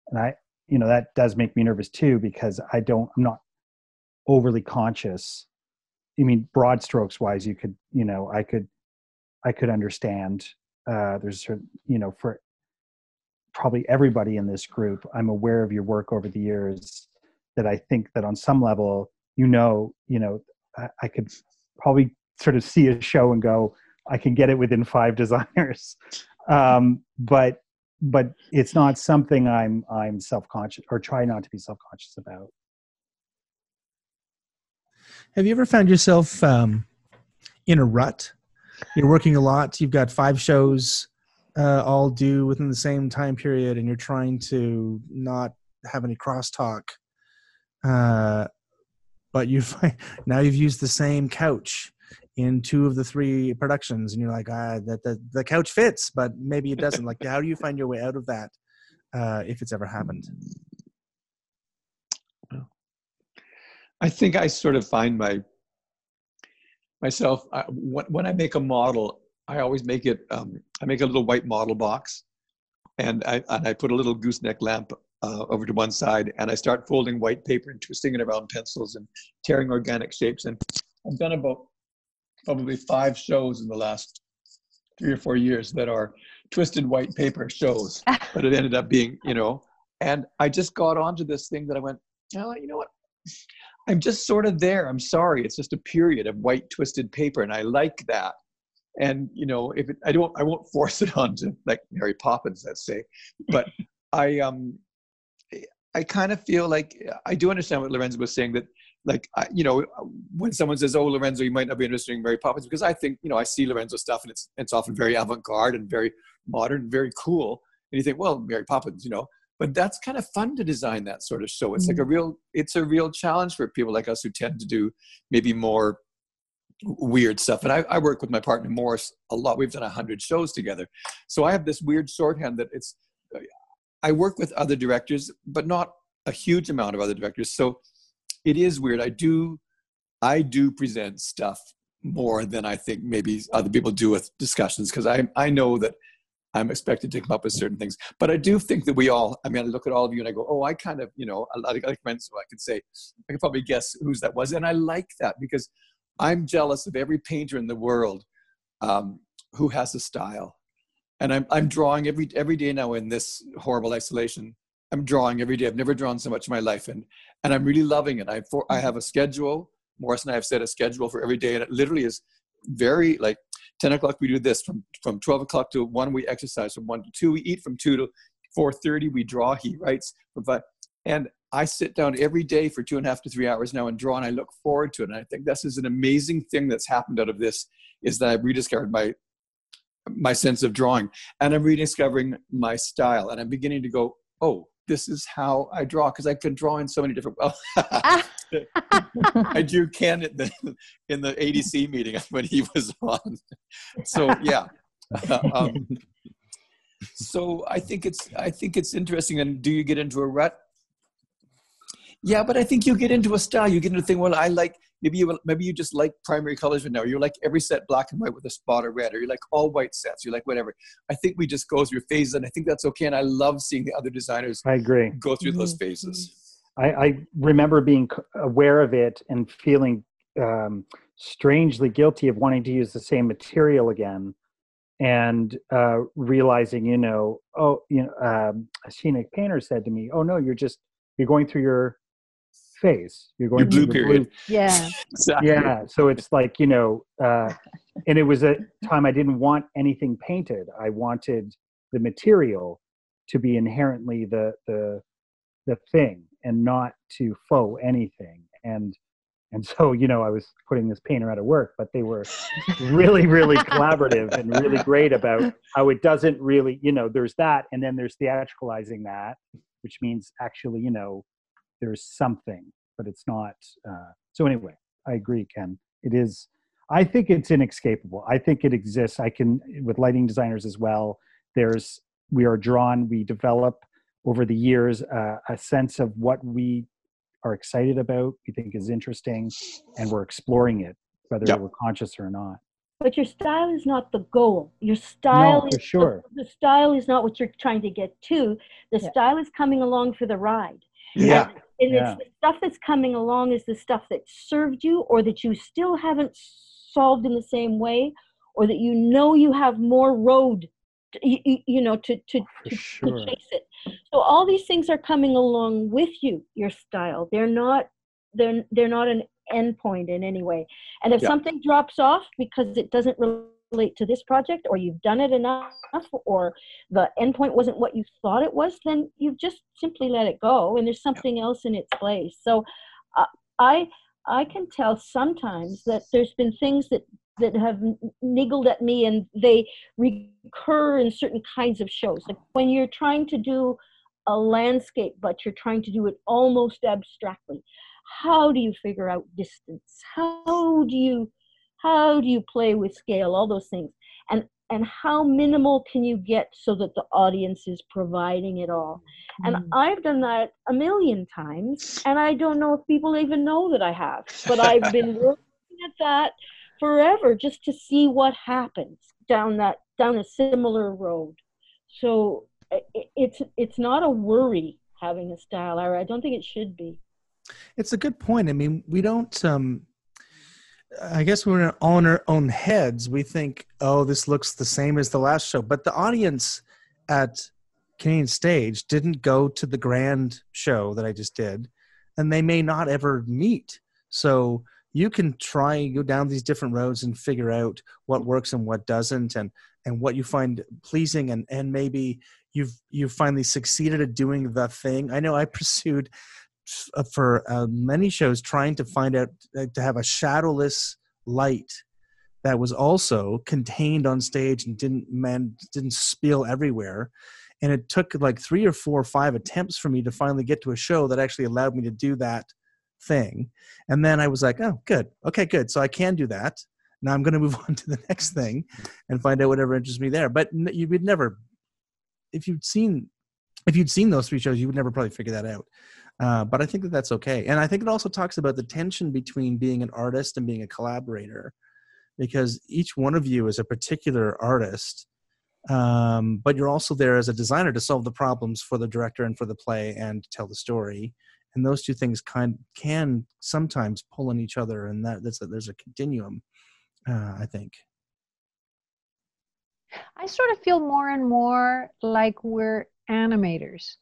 And I, you know, that does make me nervous too because I don't, I'm not overly conscious. I mean, broad strokes wise, you could, you know, I could, I could understand. Uh, there's certain, you know, for probably everybody in this group i'm aware of your work over the years that i think that on some level you know you know i, I could probably sort of see a show and go i can get it within five designers. Um, but but it's not something i'm i'm self-conscious or try not to be self-conscious about. Have you ever found yourself um, in a rut? You're working a lot you've got five shows uh, all due within the same time period and you're trying to not have any crosstalk uh, but you find now you've used the same couch in two of the three productions and you're like ah that the, the couch fits but maybe it doesn't. Like how do you find your way out of that uh, if it's ever happened? I think i sort of find my myself I, when i make a model I always make it. Um, I make a little white model box, and I and I put a little gooseneck lamp uh, over to one side, and I start folding white paper and twisting it around pencils and tearing organic shapes. And I've done about probably five shows in the last three or four years that are twisted white paper shows, but it ended up being, you know. And I just got onto this thing that I went, oh, you know what? I'm just sort of there. I'm sorry. It's just a period of white twisted paper, and I like that and you know if it, i don't i won't force it on to like mary poppins let's say but i um i kind of feel like i do understand what lorenzo was saying that like I, you know when someone says oh lorenzo you might not be interested in mary poppins because i think you know i see lorenzo stuff and it's it's often very avant-garde and very modern very cool and you think well mary poppins you know but that's kind of fun to design that sort of show it's mm-hmm. like a mm-hmm. real it's a real challenge for people like us who tend to do maybe more weird stuff. And I, I, work with my partner Morris a lot. We've done a hundred shows together. So I have this weird shorthand that it's, I work with other directors, but not a huge amount of other directors. So it is weird. I do, I do present stuff more than I think maybe other people do with discussions because I, I know that I'm expected to come up with certain things. But I do think that we all, I mean, I look at all of you and I go, oh, I kind of, you know, a I like, like so I could say, I could probably guess whose that was. And I like that because I'm jealous of every painter in the world um, who has a style. And I'm, I'm drawing every, every day now in this horrible isolation. I'm drawing every day. I've never drawn so much in my life. And, and I'm really loving it. I, for, I have a schedule. Morris and I have set a schedule for every day. And it literally is very like 10 o'clock we do this from from 12 o'clock to 1 we exercise from 1 to 2 we eat from 2 to 4.30 we draw he writes from 5 and i sit down every day for two and a half to three hours now and draw and i look forward to it and i think this is an amazing thing that's happened out of this is that i've rediscovered my my sense of drawing and i'm rediscovering my style and i'm beginning to go oh this is how I draw because I've been drawing so many different. Well, I drew Ken in the, in the ADC meeting when he was on. So yeah, um, so I think it's I think it's interesting. And do you get into a rut? Yeah, but I think you get into a style. You get into a thing. Well, I like maybe you maybe you just like primary colors right now. You like every set black and white with a spot of red, or you like all white sets. You like whatever. I think we just go through phases, and I think that's okay. And I love seeing the other designers. I agree. Go through those Mm-hmm. phases. I, I remember being aware of it and feeling um, strangely guilty of wanting to use the same material again, and uh, realizing, you know, oh, you know, um, a scenic painter said to me, "Oh no, you're just you're going through your phase. You're going Your through blue your period. Yeah. Exactly. yeah so it's like you know uh, and it was a time i didn't want anything painted i wanted the material to be inherently the the the thing and not to faux anything and and so you know i was putting this painter out of work but they were really really collaborative and really great about how it doesn't really you know there's that and then there's theatricalizing that which means actually you know there's something but it's not uh, so anyway i agree ken it is i think it's inescapable i think it exists i can with lighting designers as well there's we are drawn we develop over the years uh, a sense of what we are excited about we think is interesting and we're exploring it whether Yep. we're conscious or not But your style is not the goal. Your style for is sure. the, the style is not what you're trying to get to. The Yeah. style is coming along for the ride. Yeah. And Yeah. it's the stuff that's coming along is the stuff that served you or that you still haven't solved in the same way or that you know you have more road to, you, you- you know to to, oh, to, sure. to chase it so all these things are coming along with you your style they're not they're they're not an endpoint in any way and if Yeah. something drops off because it doesn't relate to this project or you've done it enough or the endpoint wasn't what you thought it was then you've just simply let it go and there's something else in its place. So uh, i i can tell sometimes that there's been things that that have niggled at me and they recur in certain kinds of shows. Like when you're trying to do a landscape but you're trying to do it almost abstractly how do you figure out distance? How do you how do you play with scale all those things and and how minimal can you get so that the audience is providing it all and Mm. i've done that a million times and i don't know if people even know that i have but i've been working at that forever just to see what happens down that down a similar road so i- i- it's it's not a worry having a style i don't think it should be It's a good point. I mean, we don't. Um, I guess when we're all in our own heads. We think, oh, this looks the same as the last show, but the audience at Canadian Stage didn't go to the grand show that I just did, and they may not ever meet. So you can try and go down these different roads and figure out what works and what doesn't, and and what you find pleasing, and and maybe you've you've finally succeeded at doing the thing. I know I pursued for uh, many shows trying to find out uh, to have a shadowless light that was also contained on stage and didn't man didn't spill everywhere. And it took like three or four or five attempts for me to finally get to a show that actually allowed me to do that thing. And then i was like oh good. Okay good. So i can do that. Now i'm going to move on to the next thing and find out whatever interests me there. But you would never if you'd seen if you'd seen those three shows you would never probably figure that out uh, but I think that that's okay. And I think it also talks about the tension between being an artist and being a collaborator, because each one of you is a particular artist um, but you're also there as a designer to solve the problems for the director and for the play and tell the story and those two things kind can sometimes pull on each other and that that's a, there's a continuum uh, i think I sort of feel more and more like we're animators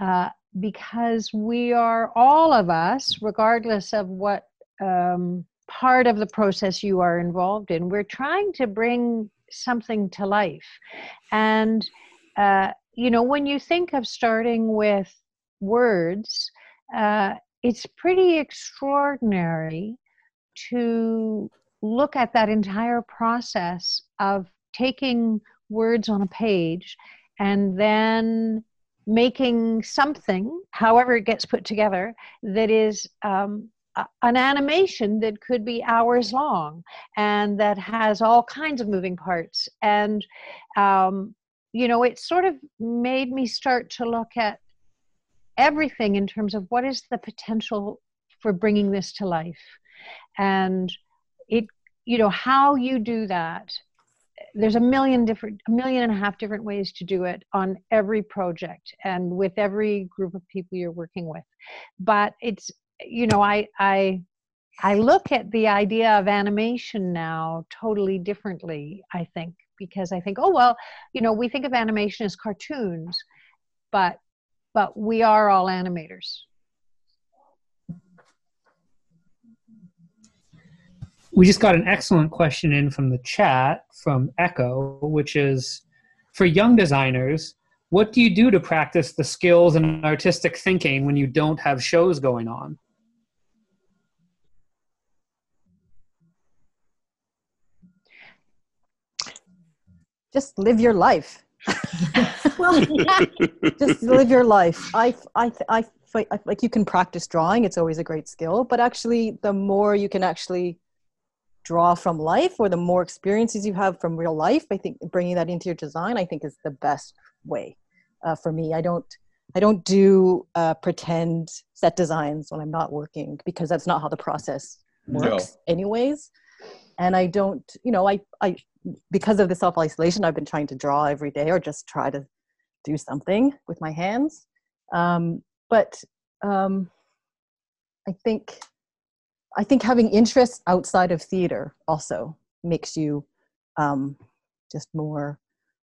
uh, because we are all of us, regardless of what um, part of the process you are involved in, we're trying to bring something to life. And, uh, you know, when you think of starting with words, uh, it's pretty extraordinary to look at that entire process of taking words on a page and then making something, however it gets put together, that is um, an animation that could be hours long and that has all kinds of moving parts. And, um, you know, it sort of made me start to look at everything in terms of what is the potential for bringing this to life. And it, you know, how you do that there's a million different a million and a half different ways to do it on every project and with every group of people you're working with. But it's you know i i i look at the idea of animation now totally differently i think because i think oh well you know we think of animation as cartoons but but we are all animators we just got an excellent question in from the chat from Echo, which is for young designers, what do you do to practice the skills and artistic thinking when you don't have shows going on? Just live your life. well, just live your life. I, I, I, like you can practice drawing. It's always a great skill, but actually, the more you can actually draw from life or the more experiences you have from real life i think bringing that into your design i think is the best way uh, for me. I don't i don't do uh, pretend set designs when i'm not working because that's not how the process works no. anyways. And i don't you know i i because of the self isolation i've been trying to draw every day or just try to do something with my hands. Um, but um, i think I think having interests outside of theater also makes you um, just more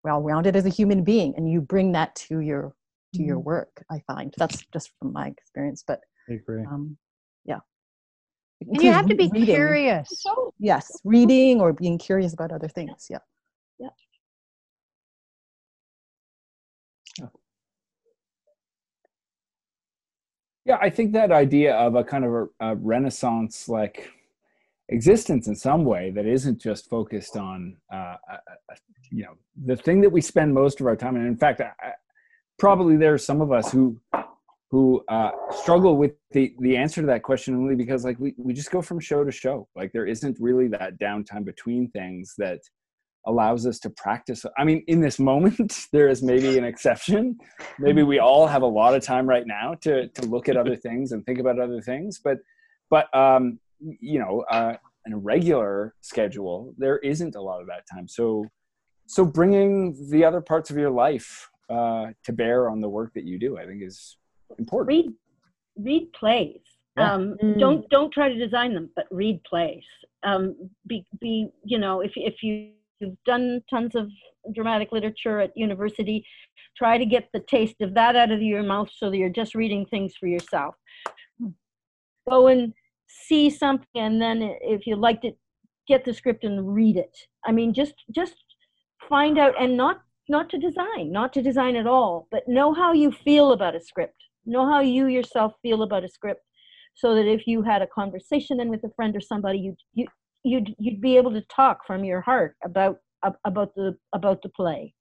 well-rounded as a human being, and you bring that to your to your mm-hmm. work. I find that's just from my experience, but I agree. Um, yeah, and you have to be reading. curious. Yes, reading or being curious about other things. Yeah. Yeah. Yeah, I think that idea of a kind of a, a renaissance like existence in some way that isn't just focused on uh, you know the thing that we spend most of our time and in fact I, probably there are some of us who who uh, struggle with the the answer to that question only because like we, we just go from show to show. Like there isn't really that downtime between things that allows us to practice i mean in this moment there is maybe an exception. Maybe we all have a lot of time right now to to look at other things and think about other things but but um you know uh in a regular schedule there isn't a lot of that time. So so bringing the other parts of your life uh to bear on the work that you do i think is important. Read read plays. Yeah. um mm. don't don't try to design them but read plays. Um be be you know if if you you've done tons of dramatic literature at university. Try to get the taste of that out of your mouth so that you're just reading things for yourself. Hmm. Go and see something and then if you liked it get the script and read it. I mean just just find out and not not to design not to design at all but know how you feel about a script. Know how you yourself feel about a script so that if you had a conversation then with a friend or somebody you you you'd you'd be able to talk from your heart about about the about the play.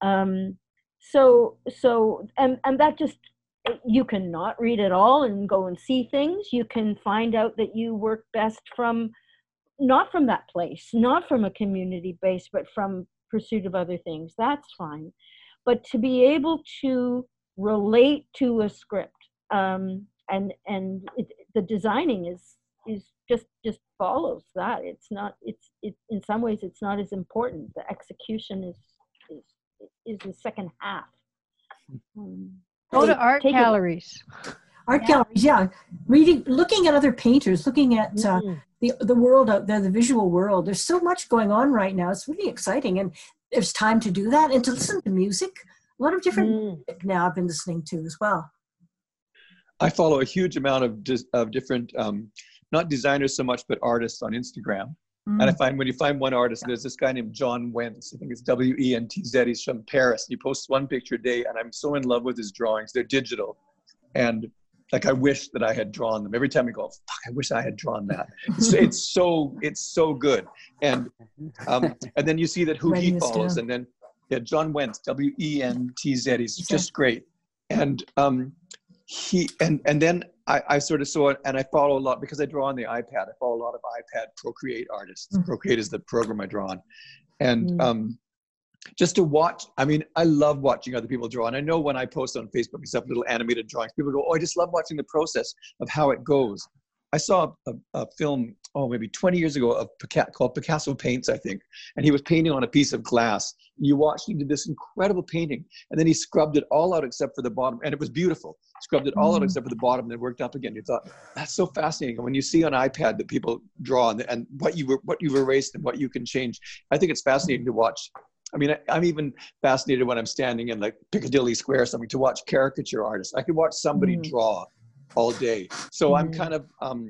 Um, so so and and that just you can not read it all and go and see things. You can find out that you work best from not from that place not from a community base but from pursuit of other things. That's fine. But to be able to relate to a script um, and and it, the designing is is just just follows that it's not it's it in some ways it's not as important the execution is is is the second half. Um, Go to art take it- galleries. Art Yeah. galleries, yeah. Reading, looking at other painters, looking at uh, Mm. the the world out there, the visual world. There's so much going on right now. It's really exciting, and there's time to do that and to listen to music. A lot of different Mm. music now I've been listening to as well. I follow a huge amount of dis- of different, um, not designers so much, but artists on Instagram. And I Mm. find when you find one artist, there's this guy named John Wentz. I think it's W E N T Z. He's from Paris. He posts one picture a day, and I'm so in love with his drawings. They're digital, and like I wish that I had drawn them. Every time I go, fuck, I wish I had drawn that. It's, it's so it's so good. And um, and then you see that who he follows, down. and then yeah, John Wentz, W E N T Z. He's just great. And um, he and and then I, I sort of saw it, and I follow a lot because I draw on the iPad. I follow a lot of iPad Procreate artists. Mm. Procreate is the program I draw on, and Mm. um, just to watch. I mean, I love watching other people draw, and I know when I post on Facebook and stuff, little animated drawings, people go, "Oh, I just love watching the process of how it goes." I saw a, a film, oh, maybe 20 years ago, of Pica- called Picasso Paints, I think, and he was painting on a piece of glass. You watched, he did this incredible painting, and then he scrubbed it all out except for the bottom, and it was beautiful. Scrubbed it all out Mm. except for the bottom, and it worked up again. You thought that's so fascinating. And when you see on iPad that people draw and, and what you were, what you've erased and what you can change, I think it's fascinating to watch. I mean, I, I'm even fascinated when I'm standing in like Piccadilly Square or something to watch caricature artists. I could watch somebody Mm. draw all day. So I'm Mm. kind of um,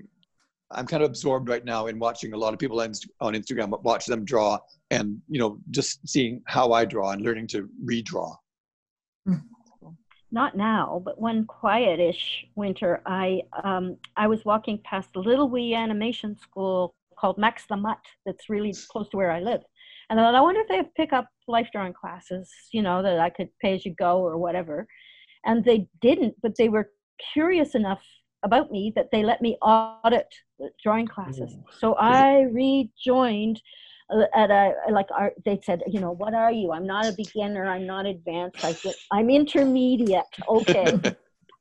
I'm kind of absorbed right now in watching a lot of people on, on Instagram watch them draw and you know just seeing how I draw and learning to redraw. not now, but one quietish winter, I um, I was walking past a little wee animation school called Max the Mutt that's really close to where I live. And I thought, I wonder if they have pick up life drawing classes, you know, that I could pay as you go or whatever. And they didn't, but they were curious enough about me that they let me audit drawing classes. So I rejoined uh, at a like our, they said you know what are you? I'm not a beginner. I'm not advanced. I said, i'm intermediate. Okay.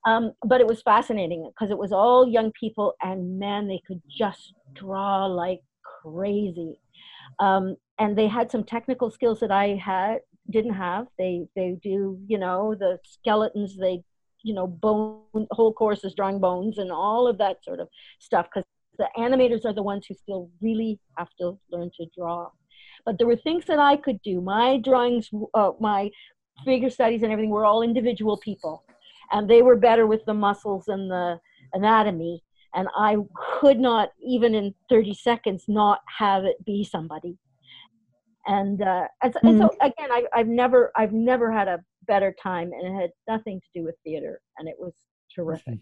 Um, but it was fascinating because it was all young people and man they could just draw like crazy. Um, and they had some technical skills that i had didn't have. They they do you know the skeletons they you know bone whole courses drawing bones and all of that sort of stuff because the animators are the ones who still really have to learn to draw. But there were things that I could do. My drawings, uh, my figure studies and everything were all individual people. And they were better with the muscles and the anatomy. And I could not, even in 30 seconds, not have it be somebody. And, uh, and, so, and so again, I, I've never, I've never had a better time, and it had nothing to do with theater, and it was terrific.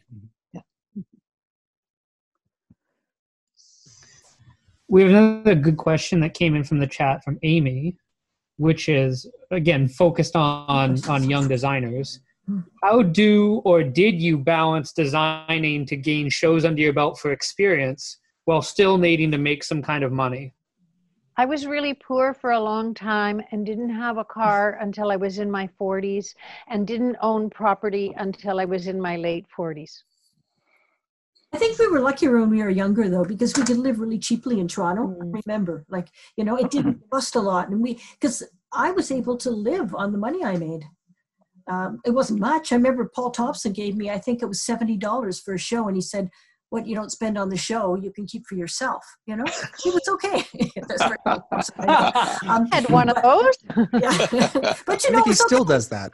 We have another good question that came in from the chat from Amy, which is again focused on on young designers. How do or did you balance designing to gain shows under your belt for experience while still needing to make some kind of money? I was really poor for a long time and didn't have a car until I was in my 40s and didn't own property until I was in my late 40s. I think we were luckier when we were younger though, because we could live really cheaply in Toronto. Mm. I remember, like you know, it didn't cost a lot, and we because I was able to live on the money I made. Um, it wasn't much. I remember Paul Thompson gave me, I think it was seventy dollars for a show, and he said, "What you don't spend on the show, you can keep for yourself." You know, it was okay. That's very um, Had one of those. yeah. but you I know, think he still okay. does that.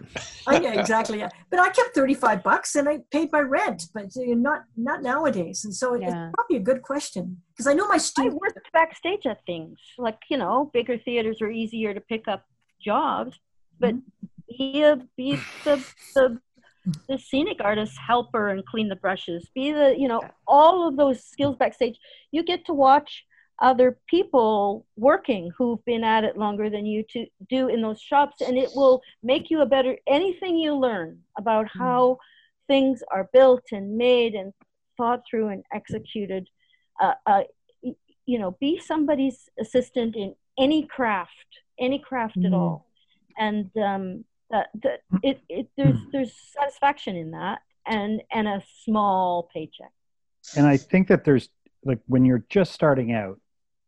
Oh, yeah, exactly. Yeah, but I kept thirty-five bucks and I paid my rent, but uh, not not nowadays. And so it- Yeah. it's probably a good question because I know my I students. worked backstage at things. Like, you know, bigger theaters are easier to pick up jobs, but be a be the the the scenic artist helper and clean the brushes. Be the you know all of those skills backstage. You get to watch other people working who've been at it longer than you to do in those shops, and it will make you a better. Anything you learn about how things are built and made and thought through and executed. Uh, uh, you know, be somebody's assistant in any craft, any craft at Mhm. all, and um, that, that it, it there's there's satisfaction in that, and and a small paycheck. and I think that there's like when you're just starting out,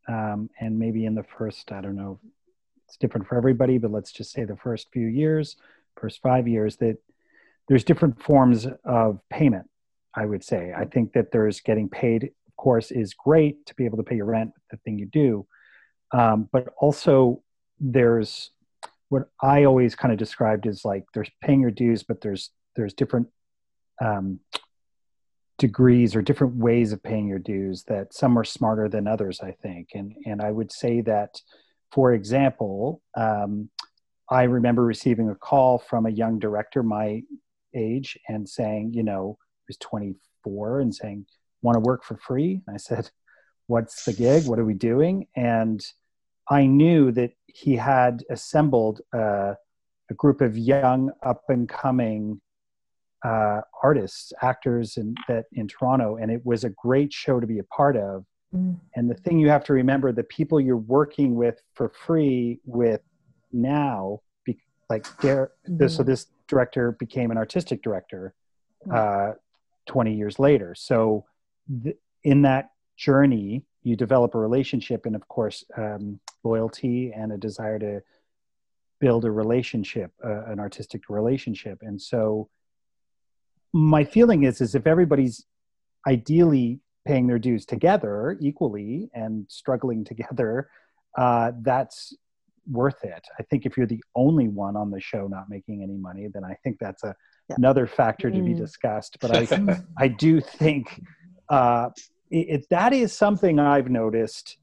um, and maybe in the first, I don't know, it's different for everybody, but let's just say the first few years, first five years, that there's different forms of payment. I would say. I think that there's getting paid, of course, is great to be able to pay your rent, the thing you do, um, but also there's what I always kind of described as like there's paying your dues, but there's there's different um, degrees or different ways of paying your dues that some are smarter than others i think. And and i would say that for example um, i remember receiving a call from a young director my age and saying you know he was 24 and saying want to work for free? And i said what's the gig? What are we doing? And i knew that he had assembled uh, a group of young up and coming uh, artists, actors, and that in Toronto, and it was a great show to be a part of. Mm. And the thing you have to remember: the people you're working with for free with now, be, like there. This, so this director became an artistic director uh, 20 years later. So th- in that journey, you develop a relationship, and of course, um, loyalty and a desire to build a relationship, uh, an artistic relationship, and so my feeling is is if everybody's ideally paying their dues together equally and struggling together uh, that's worth it i think if you're the only one on the show not making any money then i think that's a, Yeah. another factor to be Mm. discussed but i i do think uh, it, it, that is something i've noticed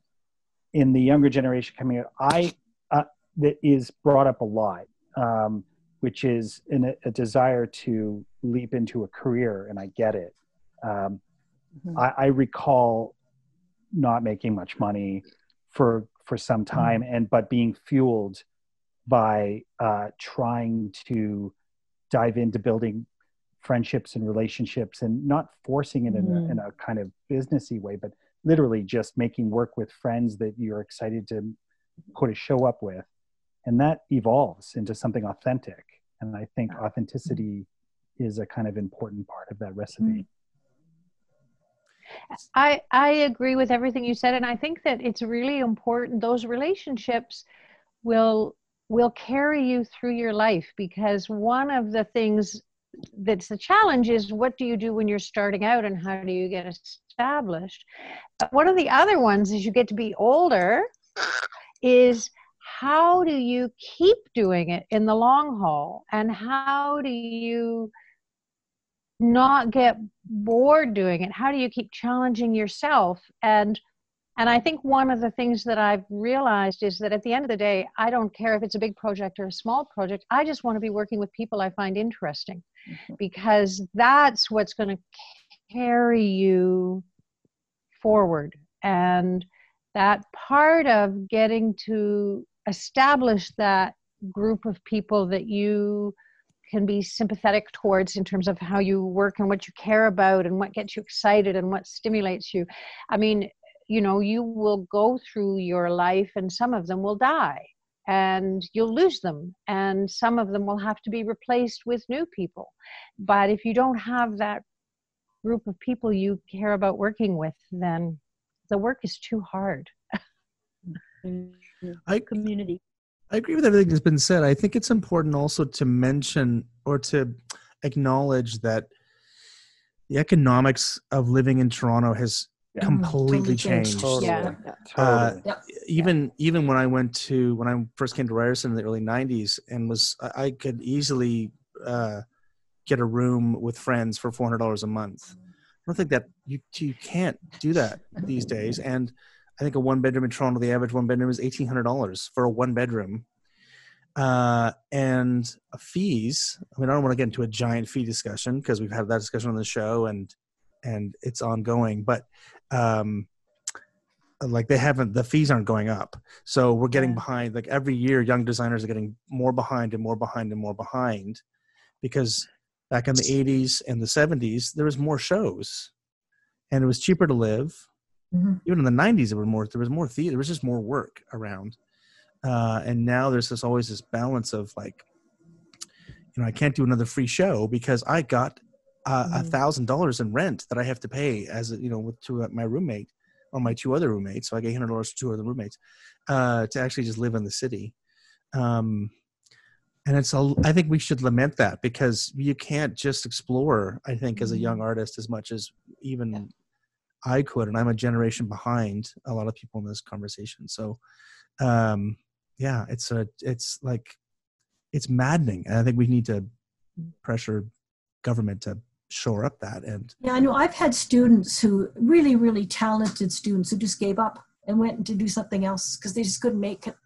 in the younger generation coming out i uh, that is brought up a lot um, which is in a, a desire to leap into a career, and I get it. Um, Mhm. I, I recall not making much money for for some time, and but being fueled by uh, trying to dive into building friendships and relationships, and not forcing it in, a, Mhm. in a kind of businessy way, but literally just making work with friends that you're excited to put a show up with. And that evolves into something authentic. And i think authenticity is a kind of important part of that recipe. I I agree with everything you said, and I think that it's really important. Those relationships will will carry you through your life because one of the things that's the challenge is what do you do when you're starting out and how do you get established. But one of the other ones as you get to be older is how do you keep doing it in the long haul? And how do you not get bored doing it? How do you keep challenging yourself? And and i think one of the things that i've realized is that at the end of the day i don't care if it's a big project or a small project i just want to be working with people i find interesting Mm-hmm. because that's what's going to carry you forward and that part of getting to establish that group of people that you can be sympathetic towards in terms of how you work and what you care about and what gets you excited and what stimulates you. I mean, you know, you will go through your life and some of them will die and you'll lose them and some of them will have to be replaced with new people. But if you don't have that group of people you care about working with, then the work is too hard. Mm-hmm. I community. I agree with everything that's been said. I think it's important also to mention or to acknowledge that the economics of living in Toronto has Yeah. completely Totally changed. changed. Totally. Yeah. Uh, Totally. even even when I went to when I first came to Ryerson in the early '90s and was I, I could easily uh, get a room with friends for four hundred dollars a month. I don't think that you you can't do that these days. And I think a one bedroom in Toronto, the average one bedroom is eighteen hundred dollars for a one bedroom. Uh, and fees. I mean, I don't want to get into a giant fee discussion because we've had that discussion on the show and and it's ongoing. But um, like they haven't the fees aren't going up. So we're getting behind like every year young designers are getting more behind and more behind and more behind because back in the 80s and the 70s there was more shows and it was cheaper to live. Mhm. even in the 90s there were more there was more theater there was just more work around. Uh, and now there's this always this balance of like you know i can't do another free show because i got a Mhm. thousand dollars in rent that i have to pay as you know with to uh, my roommate or my two other roommates so i get hundred dollars to two other roommates uh, to actually just live in the city um, and it's a. I think we should lament that because you can't just explore. I think as a young artist as much as even I could, and I'm a generation behind a lot of people in this conversation. So, um, yeah, it's a. It's like it's maddening, and I think we need to pressure government to shore up that end. Yeah, I know. I've had students who really, really talented students who just gave up and went to do something else because they just couldn't make it.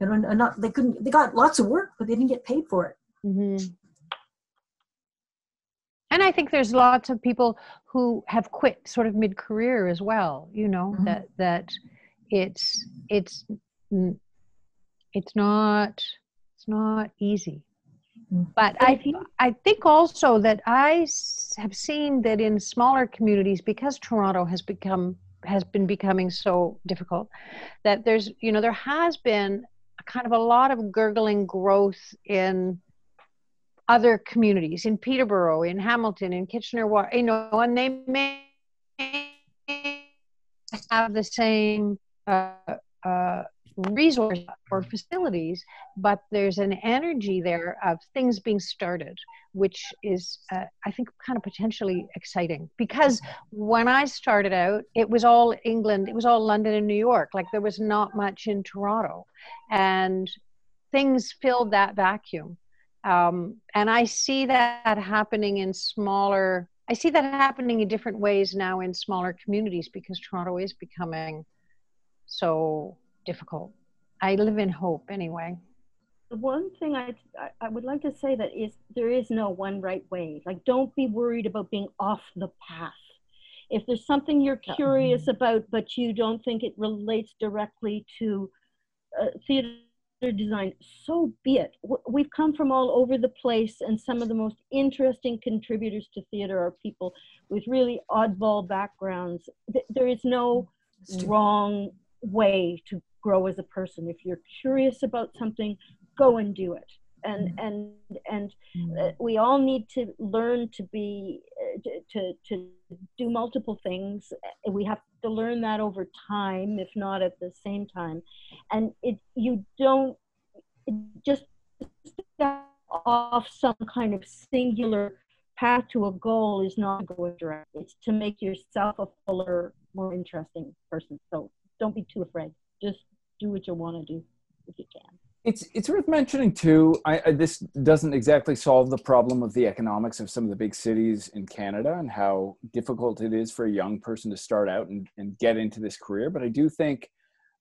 You know, and not they couldn't. They got lots of work, but they didn't get paid for it. Mhm. And I think there's lots of people who have quit sort of mid-career as well. You know Mhm. that that it's it's it's not it's not easy. But I I think also that I have seen that in smaller communities because Toronto has become has been becoming so difficult that there's you know there has been a kind of a lot of gurgling growth in other communities in Peterborough, in Hamilton, in Kitchener, you know, and they may have the same uh, uh, resources or facilities, but there's an energy there of things being started, which is, uh, I think, kind of potentially exciting. Because when I started out, it was all England, it was all London and New York. Like there was not much in Toronto, and things filled that vacuum um, and I see that happening in smaller. I see that happening in different ways now in smaller communities because Toronto is becoming so difficult. I live in hope anyway. The one thing I, I- would like to say that is there is no one right way. Like, don't be worried about being off the path. If there's something you're curious about, but you don't think it relates directly to uh, theater design, so be it. We've come from all over the place, and some of the most interesting contributors to theater are people with really oddball backgrounds. There is no wrong way to grow as a person. If you're curious about something, go and do it. And and and uh, we all need to learn to be uh, to, to to do multiple things. We have to learn that over time, if not at the same time. And it you don't just off some kind of singular path to a goal is not going direct. It's to make yourself a fuller, more interesting person. So don't be too afraid. Just do what you want to do if you can. It's it's worth mentioning too. I, I, this doesn't exactly solve the problem of the economics of some of the big cities in Canada and how difficult it is for a young person to start out and, and get into this career. But I do think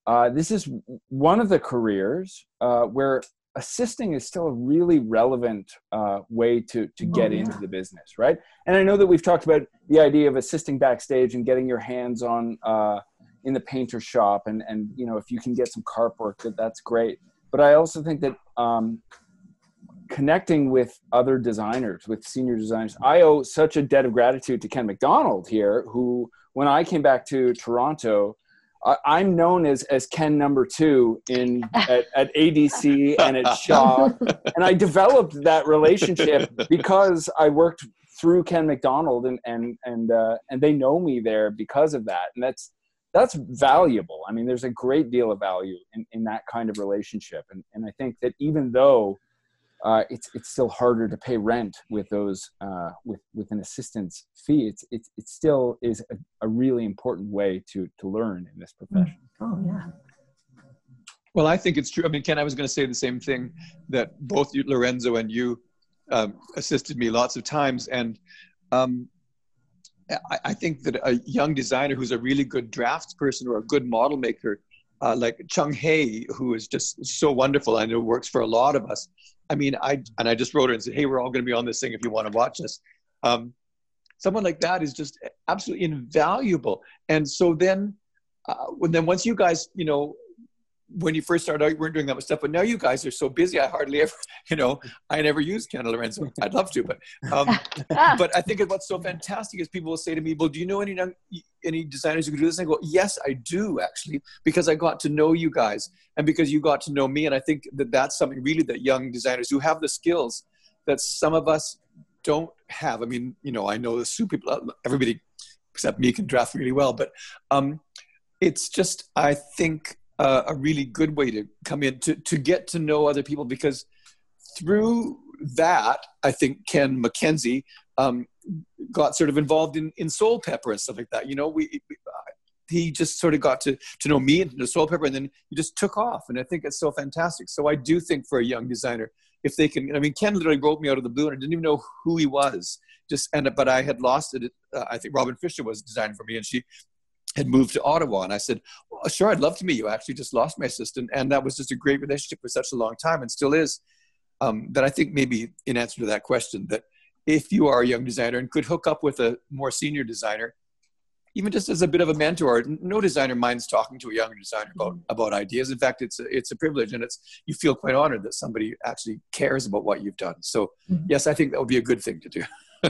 uh, this is one of the careers uh, where assisting is still a really relevant uh, way to to get Oh, yeah. into the business, right? And I know that we've talked about the idea of assisting backstage and getting your hands on uh, in the painter shop, and and you know if you can get some carp work, that that's great. But I also think that um, connecting with other designers, with senior designers, I owe such a debt of gratitude to Ken MacDonald here, who when I came back to Toronto. I- I'm known as as Ken number two in at, at ADC and at Shaw, and I developed that relationship because I worked through Ken MacDonald, and and and uh, and they know me there because of that, and that's that's valuable. I mean, there's a great deal of value in, in that kind of relationship, and and I think that even though uh, it's it's still harder to pay rent with those uh, with with an assistance fee, it's it's it still is a, a really important way to to learn in this profession. Oh yeah. Well, I think it's true. I mean, Ken, I was going to say the same thing that both you, Lorenzo and you um, assisted me lots of times. And um, I, I think that a young designer who's a really good draftsperson or a good model maker, uh, like Chung Hei, who is just so wonderful, I know works for a lot of us. I mean, I and I just wrote her and said, "Hey, we're all going to be on this thing if you want to watch us." Um, someone like that is just absolutely invaluable. And so then, uh, when then once you guys, you know, when you first started out, you weren't doing that much stuff, but now you guys are so busy. I hardly ever, you know, I never use Ken Lorenzo. I'd love to, but um, but I think what's so fantastic is people will say to me, "Well, do you know any young- any designers who can do this?" And I go, "Yes, I do actually, because I got to know you guys, and because you got to know me." And I think that that's something really that young designers who have the skills that some of us don't have. I mean, you know, I know the super people, everybody except me can draft really well, but um, it's just I think uh, a really good way to come in to, to get to know other people because through that, I think Ken McKenzie um, got sort of involved in, in Soulpepper and stuff like that. You know, we, he just sort of got to, to know me and the Soulpepper, and then he just took off. And I think it's so fantastic. So I do think for a young designer, if they can, I mean, Ken literally wrote me out of the blue, and I didn't even know who he was. Just and but I had lost it. Uh, I think Robin Fisher was designing for me, and she had moved to Ottawa. And I said, well, sure, I'd love to meet you. I actually just lost my assistant. And that was just a great relationship for such a long time and still is. Um, that I think maybe in answer to that question, that if you are a young designer and could hook up with a more senior designer, even just as a bit of a mentor, no designer minds talking to a younger designer about, mm-hmm. about ideas. In fact, it's a, it's a privilege and it's, you feel quite honored that somebody actually cares about what you've done. So mm-hmm. yes, I think that would be a good thing to do.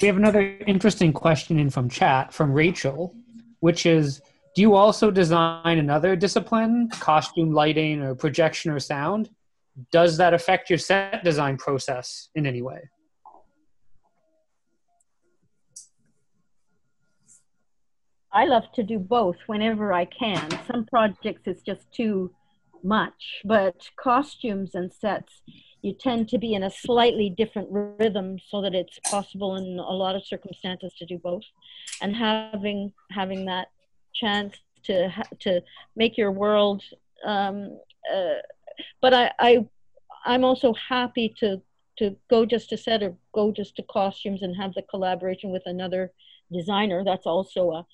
we have another interesting question in from chat from Rachel, which is Do you also design another discipline, costume, lighting, or projection or sound? Does that affect your set design process in any way? I love to do both whenever I can. Some projects it's just too much, but costumes and sets you tend to be in a slightly different rhythm so that it's possible in a lot of circumstances to do both. And having having that chance to to make your world um, uh, but I, I i'm also happy to to go just to set or go just to costumes and have the collaboration with another designer. That's also a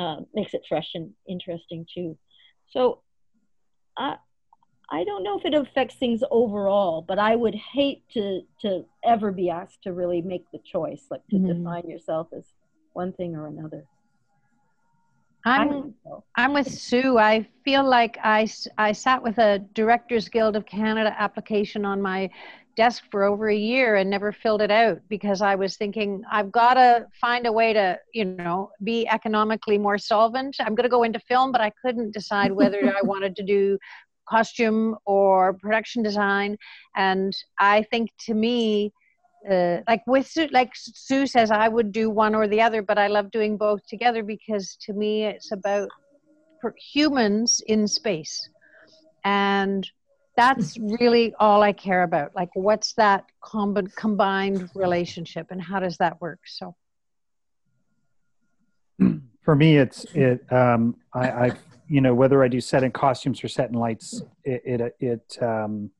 uh, makes it fresh and interesting too. So I, I don't know if it affects things overall, but I would hate to to ever be asked to really make the choice, like to mm-hmm. define yourself as one thing or another. I'm I'm with Sue. I feel like I I sat with a Directors Guild of Canada application on my desk for over a year and never filled it out because I was thinking I've got to find a way to, you know, be economically more solvent. I'm going to go into film, but I couldn't decide whether I wanted to do costume or production design and i think to me uh, like with Sue, like Sue says, I would do one or the other, but I love doing both together because to me it's about humans in space, and that's really all I care about. Like, what's that com- combined relationship, and how does that work? So, for me, it's it. Um, I, I you know whether I do set in costumes or set in lights, it it, it um,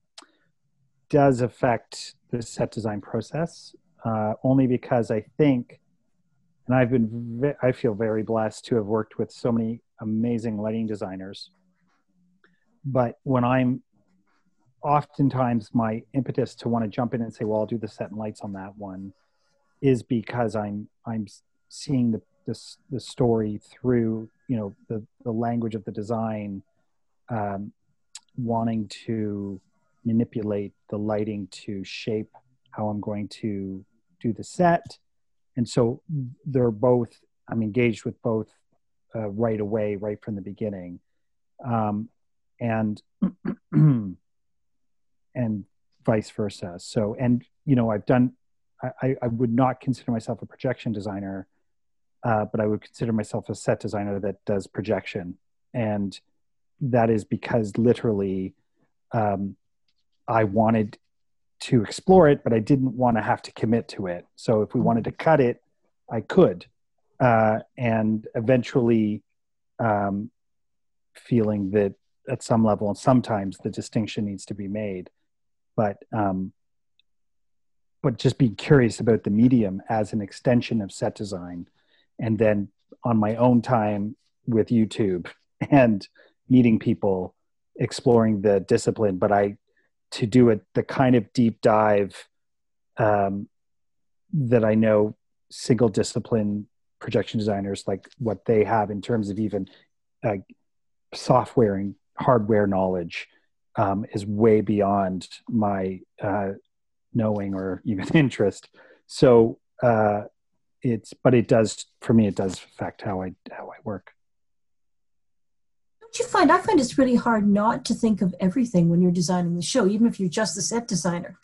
does affect the set design process. Uh, only because I think, and I've been ve- I feel very blessed to have worked with so many amazing lighting designers. But when I'm oftentimes my impetus to want to jump in and say, well, I'll do the set and lights on that one, is because I'm I'm seeing the this the story through you know the the language of the design um, wanting to manipulate the lighting to shape how i'm going to do the set. And so they're both i'm engaged with both uh, right away right from the beginning. Um, and and vice versa. So and you know i've done I, I would not consider myself a projection designer uh, but I would consider myself a set designer that does projection. And that is because literally um, I wanted to explore it, but I didn't want to have to commit to it. So if we mm-hmm. wanted to cut it, I could. Uh, and eventually um, feeling that at some level, and sometimes the distinction needs to be made. But um, but just being curious about the medium as an extension of set design and then on my own time with YouTube and meeting people, exploring the discipline. But I, to do it, the kind of deep dive um, that I know single discipline projection designers like what they have in terms of even uh, software and hardware knowledge um, is way beyond my uh, knowing or even interest. So uh, it's but it does for me it does affect how i how i work. Don't you find i find it's really hard not to think of everything when you're designing the show even if you're just the set designer.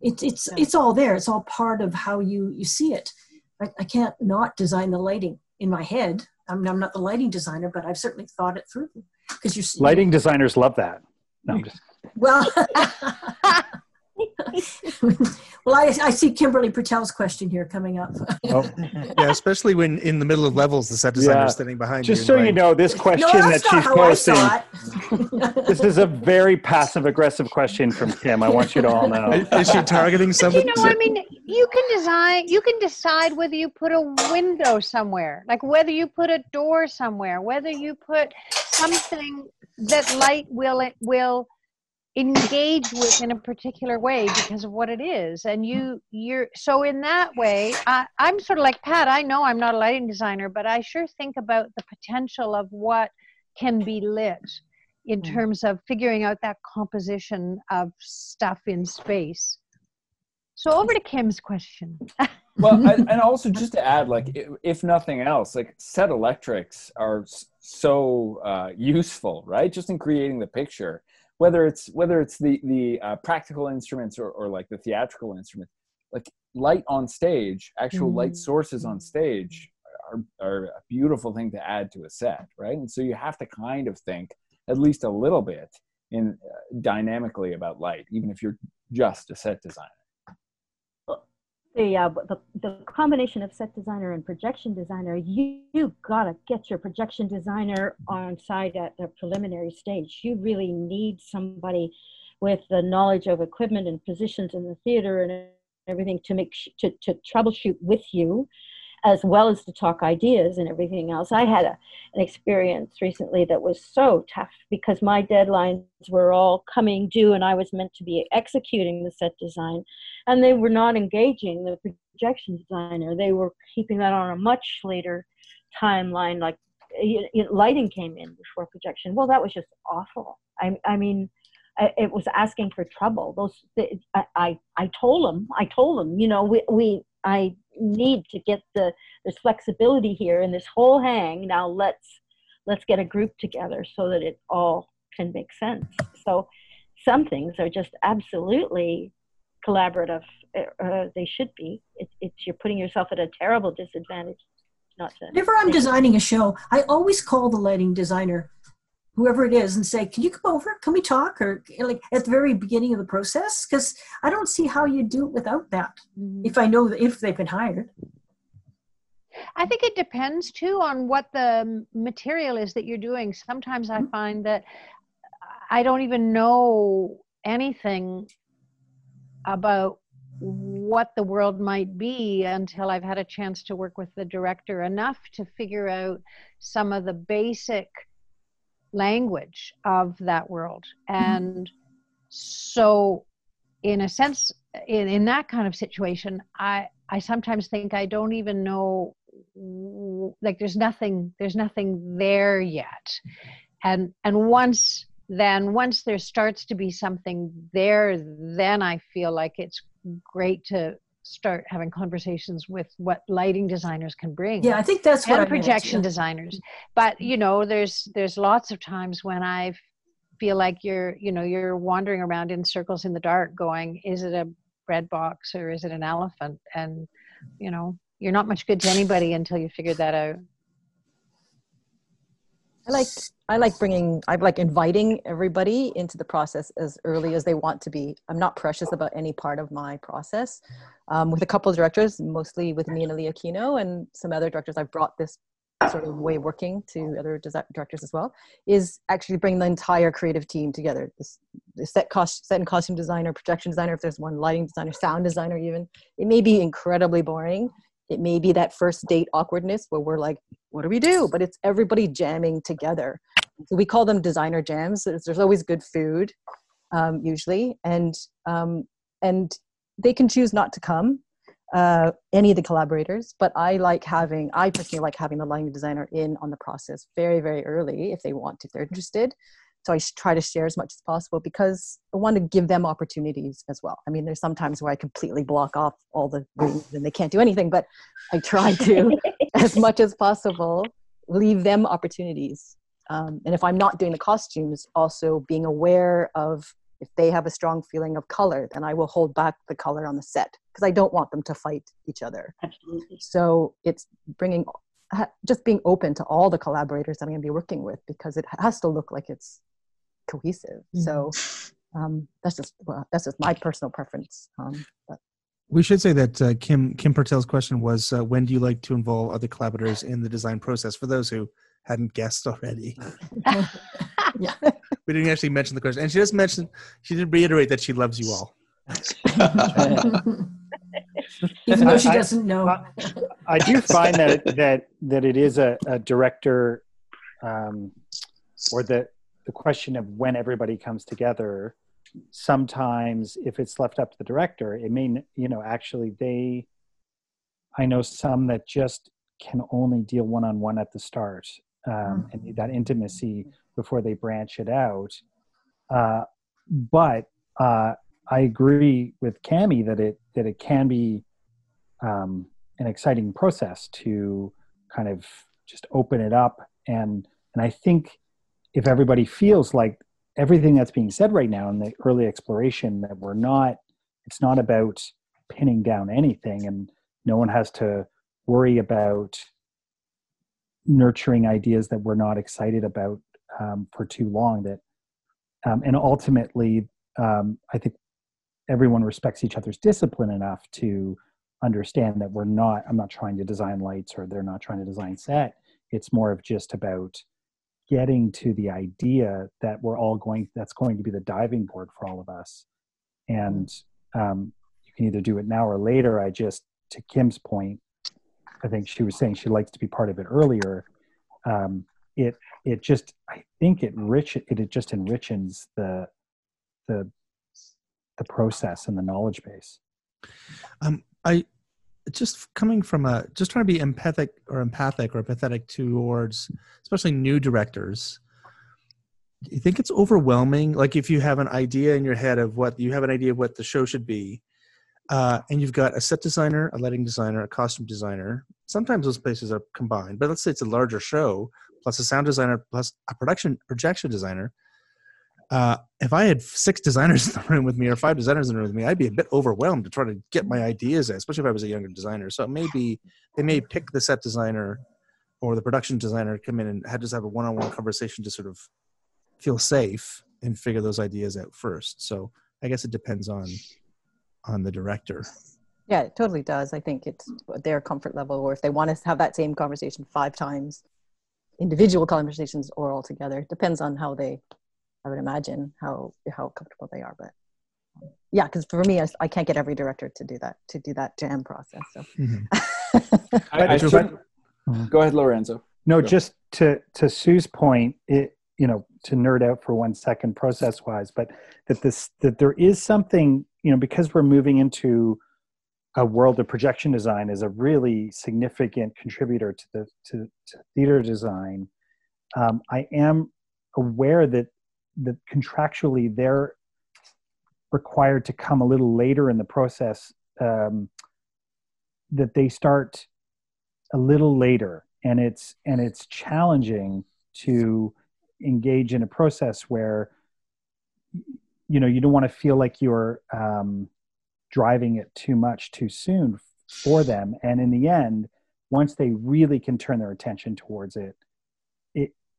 It, it's it's all there. It's all part of how you you see it. I, I can't not design the lighting in my head. I mean, I'm not the lighting designer, but I've certainly thought it through. Because you're Lighting designers love that. No, I'm just Well, well, I, I see Kimberly Purtell's question here coming up. oh, yeah, especially when in the middle of levels, the set designer Yeah. is standing behind just you. so and you know, this question no, that she's how posting. This is a very passive aggressive question from Kim. I want you to all know. Is, is she targeting But somebody? you know, I mean, you can design, you can decide whether you put a window somewhere, like whether you put a door somewhere, whether you put something that light will it will engage with in a particular way because of what it is and you you're so in that way I, i'm sort of like pat i know i'm not a lighting designer but i sure think about the potential of what can be lit in terms of figuring out that composition of stuff in space. So over to kim's question. Well and, and also just to add like if nothing else like set electrics are so uh, useful right? Just in creating the picture whether it's whether it's the the uh, practical instruments or, or like the theatrical instruments like light on stage actual light sources on stage are, are a beautiful thing to add to a set right? And so you have to kind of think at least a little bit in uh, dynamically about light even if you're just a set designer the, uh, the the combination of set designer and projection designer, you you gotta get your projection designer on site at the preliminary stage. You really need somebody with the knowledge of equipment and positions in the theater and everything to make to to troubleshoot with you, as well as to talk ideas and everything else. I had a, an experience recently that was so tough because my deadlines were all coming due, and I was meant to be executing the set design and they were not engaging the projection designer. They were keeping that on a much later timeline, like y- y- lighting came in before projection. Well, that was just awful. I, I mean, it was asking for trouble. Those, I, I, I told them, I told them, you know, we, we, I need to get the, there's flexibility here in this whole hang. Now let's, let's get a group together so that it all can make sense. So some things are just absolutely collaborative. Uh, they should be. It, it's you're putting yourself at a terrible disadvantage not to. Whenever I'm designing a show, I always call the lighting designer, whoever it is, and say, "Can you come over? Can we talk?" Or like at the very beginning of the process, because I don't see how you do it without that. Mm-hmm. If I know that if they've been hired, I think it depends too on what the material is that you're doing. Sometimes I mm-hmm. find that I don't even know anything about what the world might be until I've had a chance to work with the director enough to figure out some of the basic language of that world. Mm-hmm. And so, in a sense, in, in that kind of situation, I, I sometimes think I don't even know like there's nothing there's nothing there yet and and once then once there starts to be something there then i feel like it's great to start having conversations with what lighting designers can bring yeah, I think that's what and I meant, projection yeah. designers. But you know there's there's lots of times when i feel like you're you know you're wandering around in circles in the dark going is it a bread box or is it an elephant? And you know you're not much good to anybody until you figure that out I like I like bringing I like inviting everybody into the process as early as they want to be. I'm not precious about any part of my process. Um, with a couple of directors, mostly with me and Ali Aquino and some other directors, I've brought this sort of way of working to other directors as well. Is actually bring the entire creative team together. This, the set cost, set and costume designer, projection designer, if there's one lighting designer, sound designer, even. It may be incredibly boring. It may be that first date awkwardness where we're like, what do we do? But it's everybody jamming together. So we call them designer jams. There's, always good food, um, usually, and um, and they can choose not to come. Uh, any of the collaborators, but I like having. I personally like having the lighting designer in on the process very, very early if they want, if they're interested. So I try to share as much as possible because I want to give them opportunities as well. I mean, there's sometimes where I completely block off all the rooms and they can't do anything, but I try to, as much as possible, leave them opportunities. Um, and if I'm not doing the costumes, also being aware of if they have a strong feeling of color, then I will hold back the color on the set because I don't want them to fight each other. Absolutely. So it's bringing just being open to all the collaborators that I'm going to be working with because it has to look like it's cohesive. So um, that's just well, that's just my personal preference. Um, but We should say that uh, Kim Kim Purtell's question was, uh, "When do you like to involve other collaborators in the design process?" For those who hadn't guessed already, Yeah. we didn't actually mention the question, and she just mentioned she did reiterate that she loves you all. Even though she I- I- doesn't know. I- I do find that that that it is a, a director, um, or the the question of when everybody comes together. Sometimes, if it's left up to the director, it may you know actually they. I know some that just can only deal one on one at the start, um, and that intimacy before they branch it out. Uh, but uh, I agree with Cami that it that it can be um, an exciting process to kind of just open it up and and I think if everybody feels like everything that's being said right now in the early exploration that we're not it's not about pinning down anything and no one has to worry about nurturing ideas that we're not excited about um, for too long that um, and ultimately um, i think everyone respects each other's discipline enough to understand that we're not i'm not trying to design lights or they're not trying to design set. It's more of just about getting to the idea that we're all going that's going to be the diving board for all of us. And um, you can either do it now or later. I just to kim's point i think she was saying she likes to be part of it earlier. Um, it it just i think it rich it, it just enriches the the the process and the knowledge base. Um, I just coming from a just trying to be empathic or empathic or empathetic towards especially new directors. Do you think it's overwhelming? Like if you have an idea in your head of what you have an idea of what the show should be, uh, and you've got a set designer, a lighting designer, a costume designer. Sometimes those places are combined, but let's say it's a larger show plus a sound designer plus a production projection designer. Uh, if I had six designers in the room with me or five designers in the room with me, I'd be a bit overwhelmed to try to get my ideas in, especially if I was a younger designer. So maybe they may pick the set designer or the production designer come in and had just have a one-on-one conversation to sort of feel safe and figure those ideas out first. So I guess it depends on on the director. yeah, it totally does. I think it's their comfort level, or if they want to have that same conversation five times, individual conversations or all together. Depends on how they, I would imagine how how comfortable they are. But yeah, because for me, I, I can't get every director to do that to do that jam process. So I, I But- should, go ahead, Lorenzo. No, Go. just to to Sue's point, it you know to nerd out for one second process wise, but that this that there is something you know because we're moving into a world of projection design is a really significant contributor to the to, to theater design. Um, I am aware that that contractually they're required to come a little later in the process. Um, that they start a little later and it's and it's challenging to engage in a process where you know you don't want to feel like you're um, driving it too much too soon for them and in the end once they really can turn their attention towards it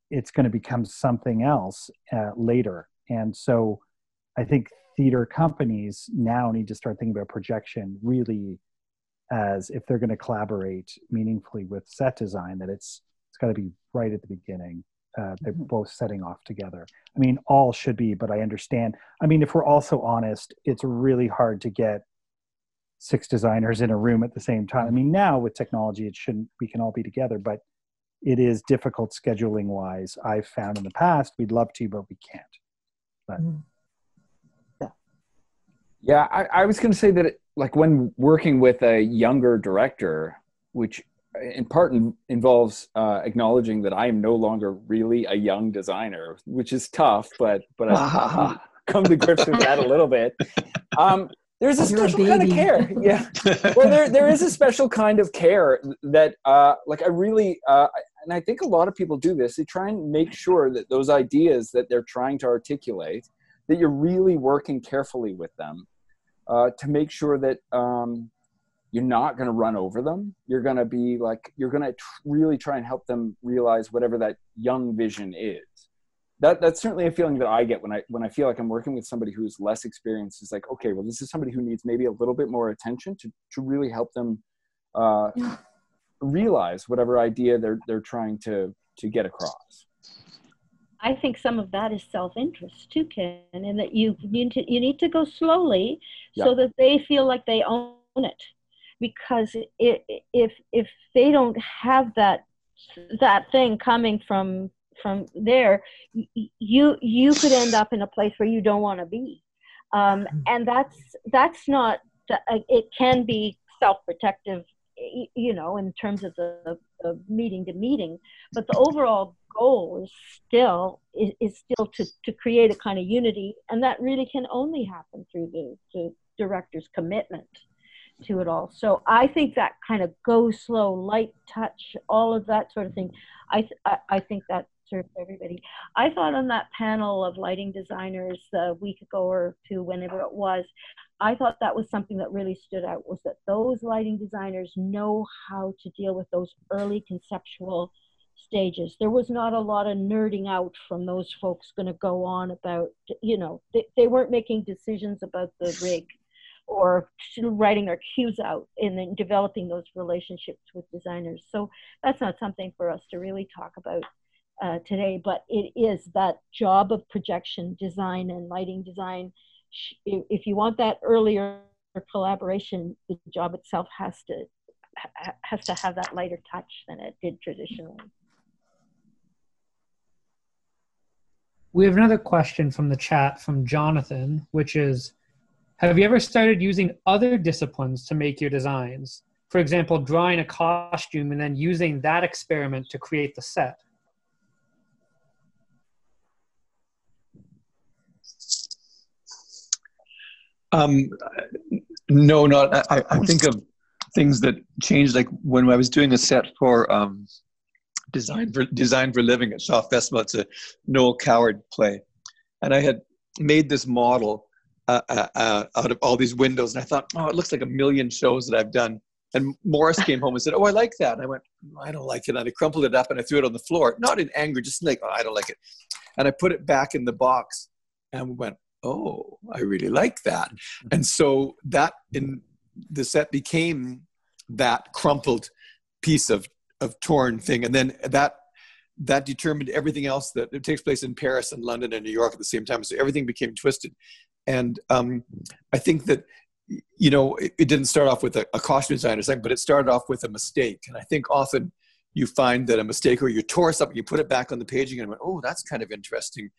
it's going to become something else uh, later. And so i think theater companies now need to start thinking about projection really as if they're going to collaborate meaningfully with set design that it's it's got to be right at the beginning uh, they're both setting off together. I mean all should be but i understand i mean if we're also honest it's really hard to get six designers in a room at the same time. I mean now with technology it shouldn't we can all be together but it is difficult scheduling wise. I've found in the past we'd love to but we can't. But Yeah, I, I was going to say that, it, like, when working with a younger director, which in part in, involves uh, acknowledging that I am no longer really a young designer, which is tough, but but I've come, come to grips with that a little bit. Um, there's a You're a special kind of care, yeah. Well, there there is a special kind of care that, uh, like, I really, uh, and I think a lot of people do this. They try and make sure that those ideas that they're trying to articulate that you're really working carefully with them uh, to make sure that um, you're not going to run over them you're going to be like you're going to tr- really try and help them realize whatever that young vision is that that's certainly a feeling that i get when i when i feel like i'm working with somebody who's less experienced is like okay well this is somebody who needs maybe a little bit more attention to to really help them uh, realize whatever idea they're they're trying to to get across. I think some of that is self-interest too, Ken, and that you need to you need to go slowly so that they feel like they own it. Because i if if they don't have that that thing coming from from there, you you could end up in a place where you don't want to be, um, and that's that's not. uh, It can be self-protective, you know, in terms of the, the meeting to meeting, but the overall goal is still is, is still to, to create a kind of unity and that really can only happen through the, the director's commitment to it all so i think that kind of go slow light touch all of that sort of thing i th- I, I think that serves everybody i thought on that panel of lighting designers a week ago or two whenever it was i thought that was something that really stood out was that those lighting designers know how to deal with those early conceptual stages. There was not a lot of nerding out from those folks going to go on about, you know, they, they weren't making decisions about the rig or writing their cues out and then developing those relationships with designers. So that's not something for us to really talk about uh, today, but it is that job of projection design and lighting design. If you want that earlier collaboration, the job itself has to has to have that lighter touch than it did traditionally. We have another question from the chat from Jonathan, which is Have you ever started using other disciplines to make your designs? For example, drawing a costume and then using that experiment to create the set. Um, no, not. I, I think of things that changed. Like when I was doing a set for um, design for design for living at Shaw Festival. It's a Noel Coward play, and I had made this model uh, uh, uh, out of all these windows, and I thought, oh, it looks like a million shows that I've done. And Morris came home and said, "Oh, I like that." And I went, "I don't like it." And I crumpled it up and I threw it on the floor, not in anger, just like, "Oh, I don't like it." And I put it back in the box, and we went, "Oh, I really like that." And so that in the set became that crumpled piece of of torn thing, and then that that determined everything else that it takes place in Paris and London and New York at the same time. So everything became twisted, and um, I think that you know it, it didn't start off with a, a costume designer thing, but it started off with a mistake. And I think often you find that a mistake or you tore something, you put it back on the page again, and went, oh, that's kind of interesting.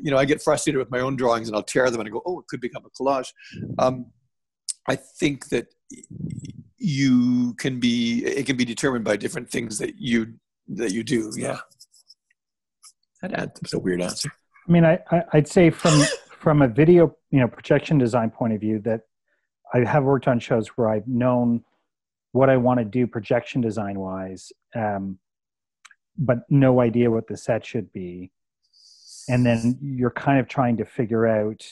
You know, I get frustrated with my own drawings and I'll tear them and I go, oh, it could become a collage. Um, I think that you can be it can be determined by different things that you that you do. Yeah. That that's a weird answer. I mean, I, I I'd say from from a video, you know, projection design point of view, that I have worked on shows where I've known what I want to do projection design wise, um, but no idea what the set should be, and then you're kind of trying to figure out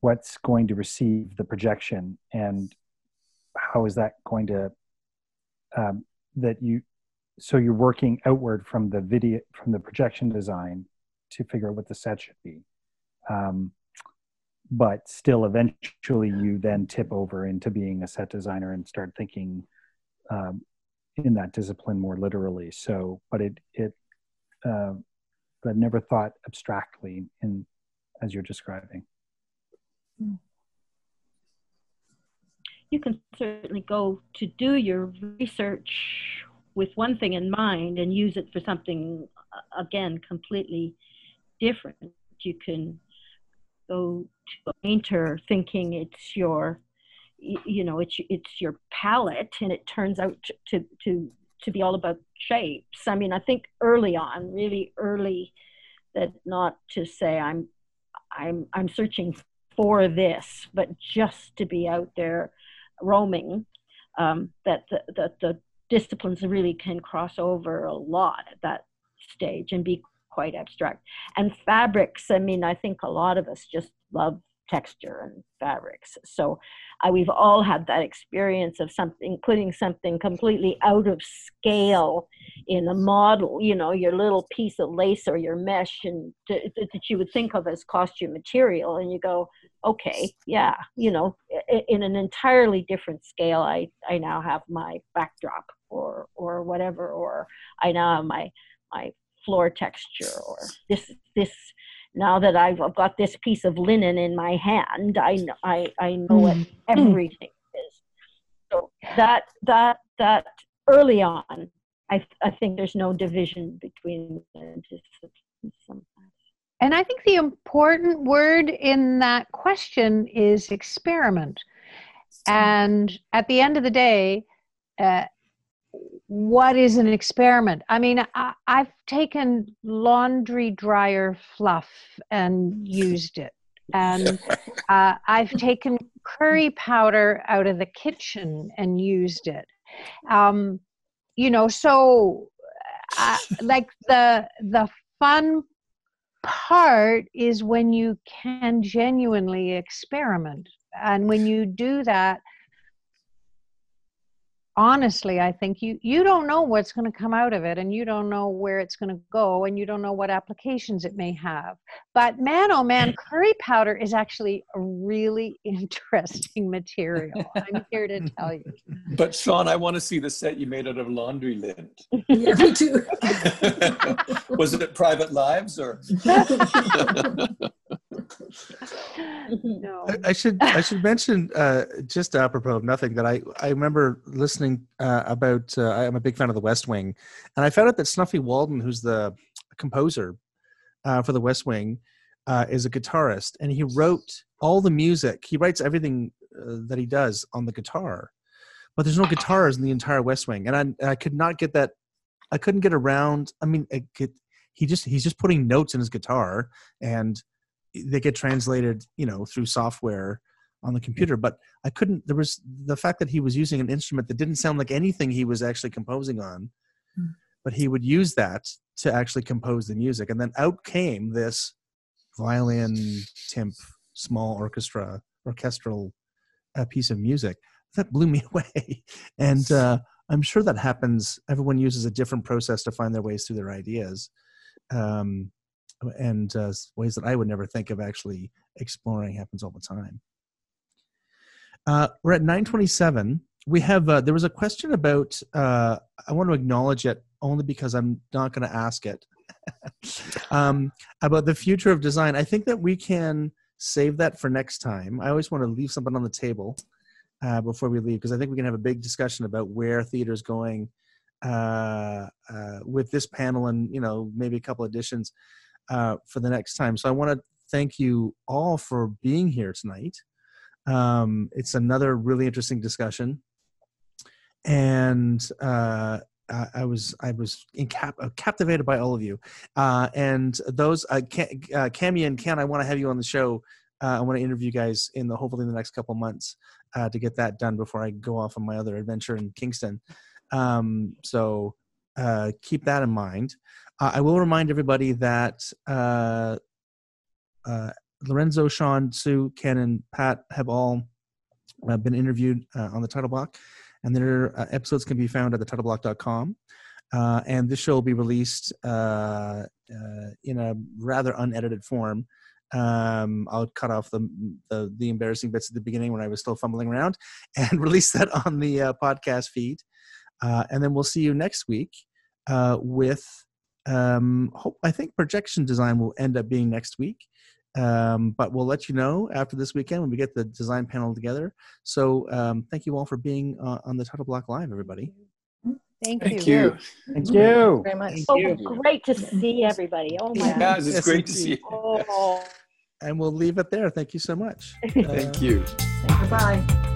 what's going to receive the projection and how is that going to um, that you so you're working outward from the video from the projection design to figure out what the set should be. Um, but still eventually you then tip over into being a set designer and start thinking um, in that discipline more literally. So but it it uh, but i've never thought abstractly in as you're describing. You can certainly go to do your research with one thing in mind and use it for something uh, again completely different. You can go to a painter thinking it's your you know it's it's your palette and it turns out to to to, be all about shapes. I mean i think early on really early that not to say i'm i'm i'm searching for this but just to be out there roaming um, that the, that the disciplines really can cross over a lot at that stage and be quite abstract. And fabrics i mean i think a lot of us just love texture and fabrics. So uh, we've all had that experience of something putting something completely out of scale in a model you know your little piece of lace or your mesh and that you would think of as costume material and you go okay yeah you know in an entirely different scale i i now have my backdrop or or whatever or i now have my my floor texture or this this now that I've, I've got this piece of linen in my hand, I kn- I I know what everything is. So that that that early on, I I think there's no division between the disciplines sometimes. And I think the important word in that question is experiment. And at the end of the day, uh, what is an experiment? I mean, I, I've taken laundry dryer fluff and used it. And uh, I've taken curry powder out of the kitchen and used it. Um, you know, so uh, like the the fun part is when you can genuinely experiment and when you do that honestly i think you you don't know what's going to come out of it and you don't know where it's going to go and you don't know what applications it may have but man oh man curry powder is actually a really interesting material i'm here to tell you But Shawn, I want to see the set you made out of laundry lint. Yeah, me too. Was it Private Lives or? no I, I should I should mention uh, just apropos of nothing that I I remember listening uh, about. Uh, I'm a big fan of The West Wing, and I found out that Snuffy Walden, who's the composer uh, for The West Wing, uh, is a guitarist, and he wrote all the music. He writes everything uh, that he does on the guitar, but there's no guitars in the entire West Wing, and I I could not get that. I couldn't get around. I mean, could, he just he's just putting notes in his guitar and they get translated you know through software on the computer but i couldn't there was the fact that he was using an instrument that didn't sound like anything he was actually composing on Hmm. but he would use that to actually compose the music and then out came this violin timp small orchestra orchestral uh, piece of music that blew me away and uh, i'm sure that happens everyone uses a different process to find their ways through their ideas um, and uh, ways that I would never think of actually exploring happens all the time. Uh, we're at 927. We have, uh, there was a question about, uh, I want to acknowledge it only because I'm not going to ask it, um, about the future of design. I think that we can save that for next time. I always want to leave something on the table uh, before we leave because I think we can have a big discussion about where theater is going uh, uh, with this panel and, you know, maybe a couple additions uh, for the next time. So I want to thank you all for being here tonight. Um, it's another really interesting discussion, and uh, I, I was I was uh, captivated by all of you. Uh, and those uh, Cam, uh, and Ken, I want to have you on the show. Uh, I want to interview you guys in the hopefully in the next couple months uh, to get that done before I go off on my other adventure in Kingston. Um, so keep that in mind. Uh, I will remind everybody that uh, uh, Lorenzo, Shawn, Sue, Ken, and Pat have all uh, been interviewed uh, on the title block, and their uh, episodes can be found at thetitleBlock.com. Uh, and this show will be released in a rather unedited form. Um, I'll cut off the, the the embarrassing bits at the beginning when I was still fumbling around, and release that on the podcast feed. And then we'll see you next week with um, hope, I think projection design will end up being next week. Um, but we'll let you know after this weekend when we get the design panel together. So um, thank you all for being uh, on the Title Block Live, everybody. thank, Thank you you. Thank you. very much Oh, great to see everybody. Oh my Yeah. Guys, it's Yes, great to see you. Oh. And we'll leave it there. Thank you so much. Thank you. Bye-bye.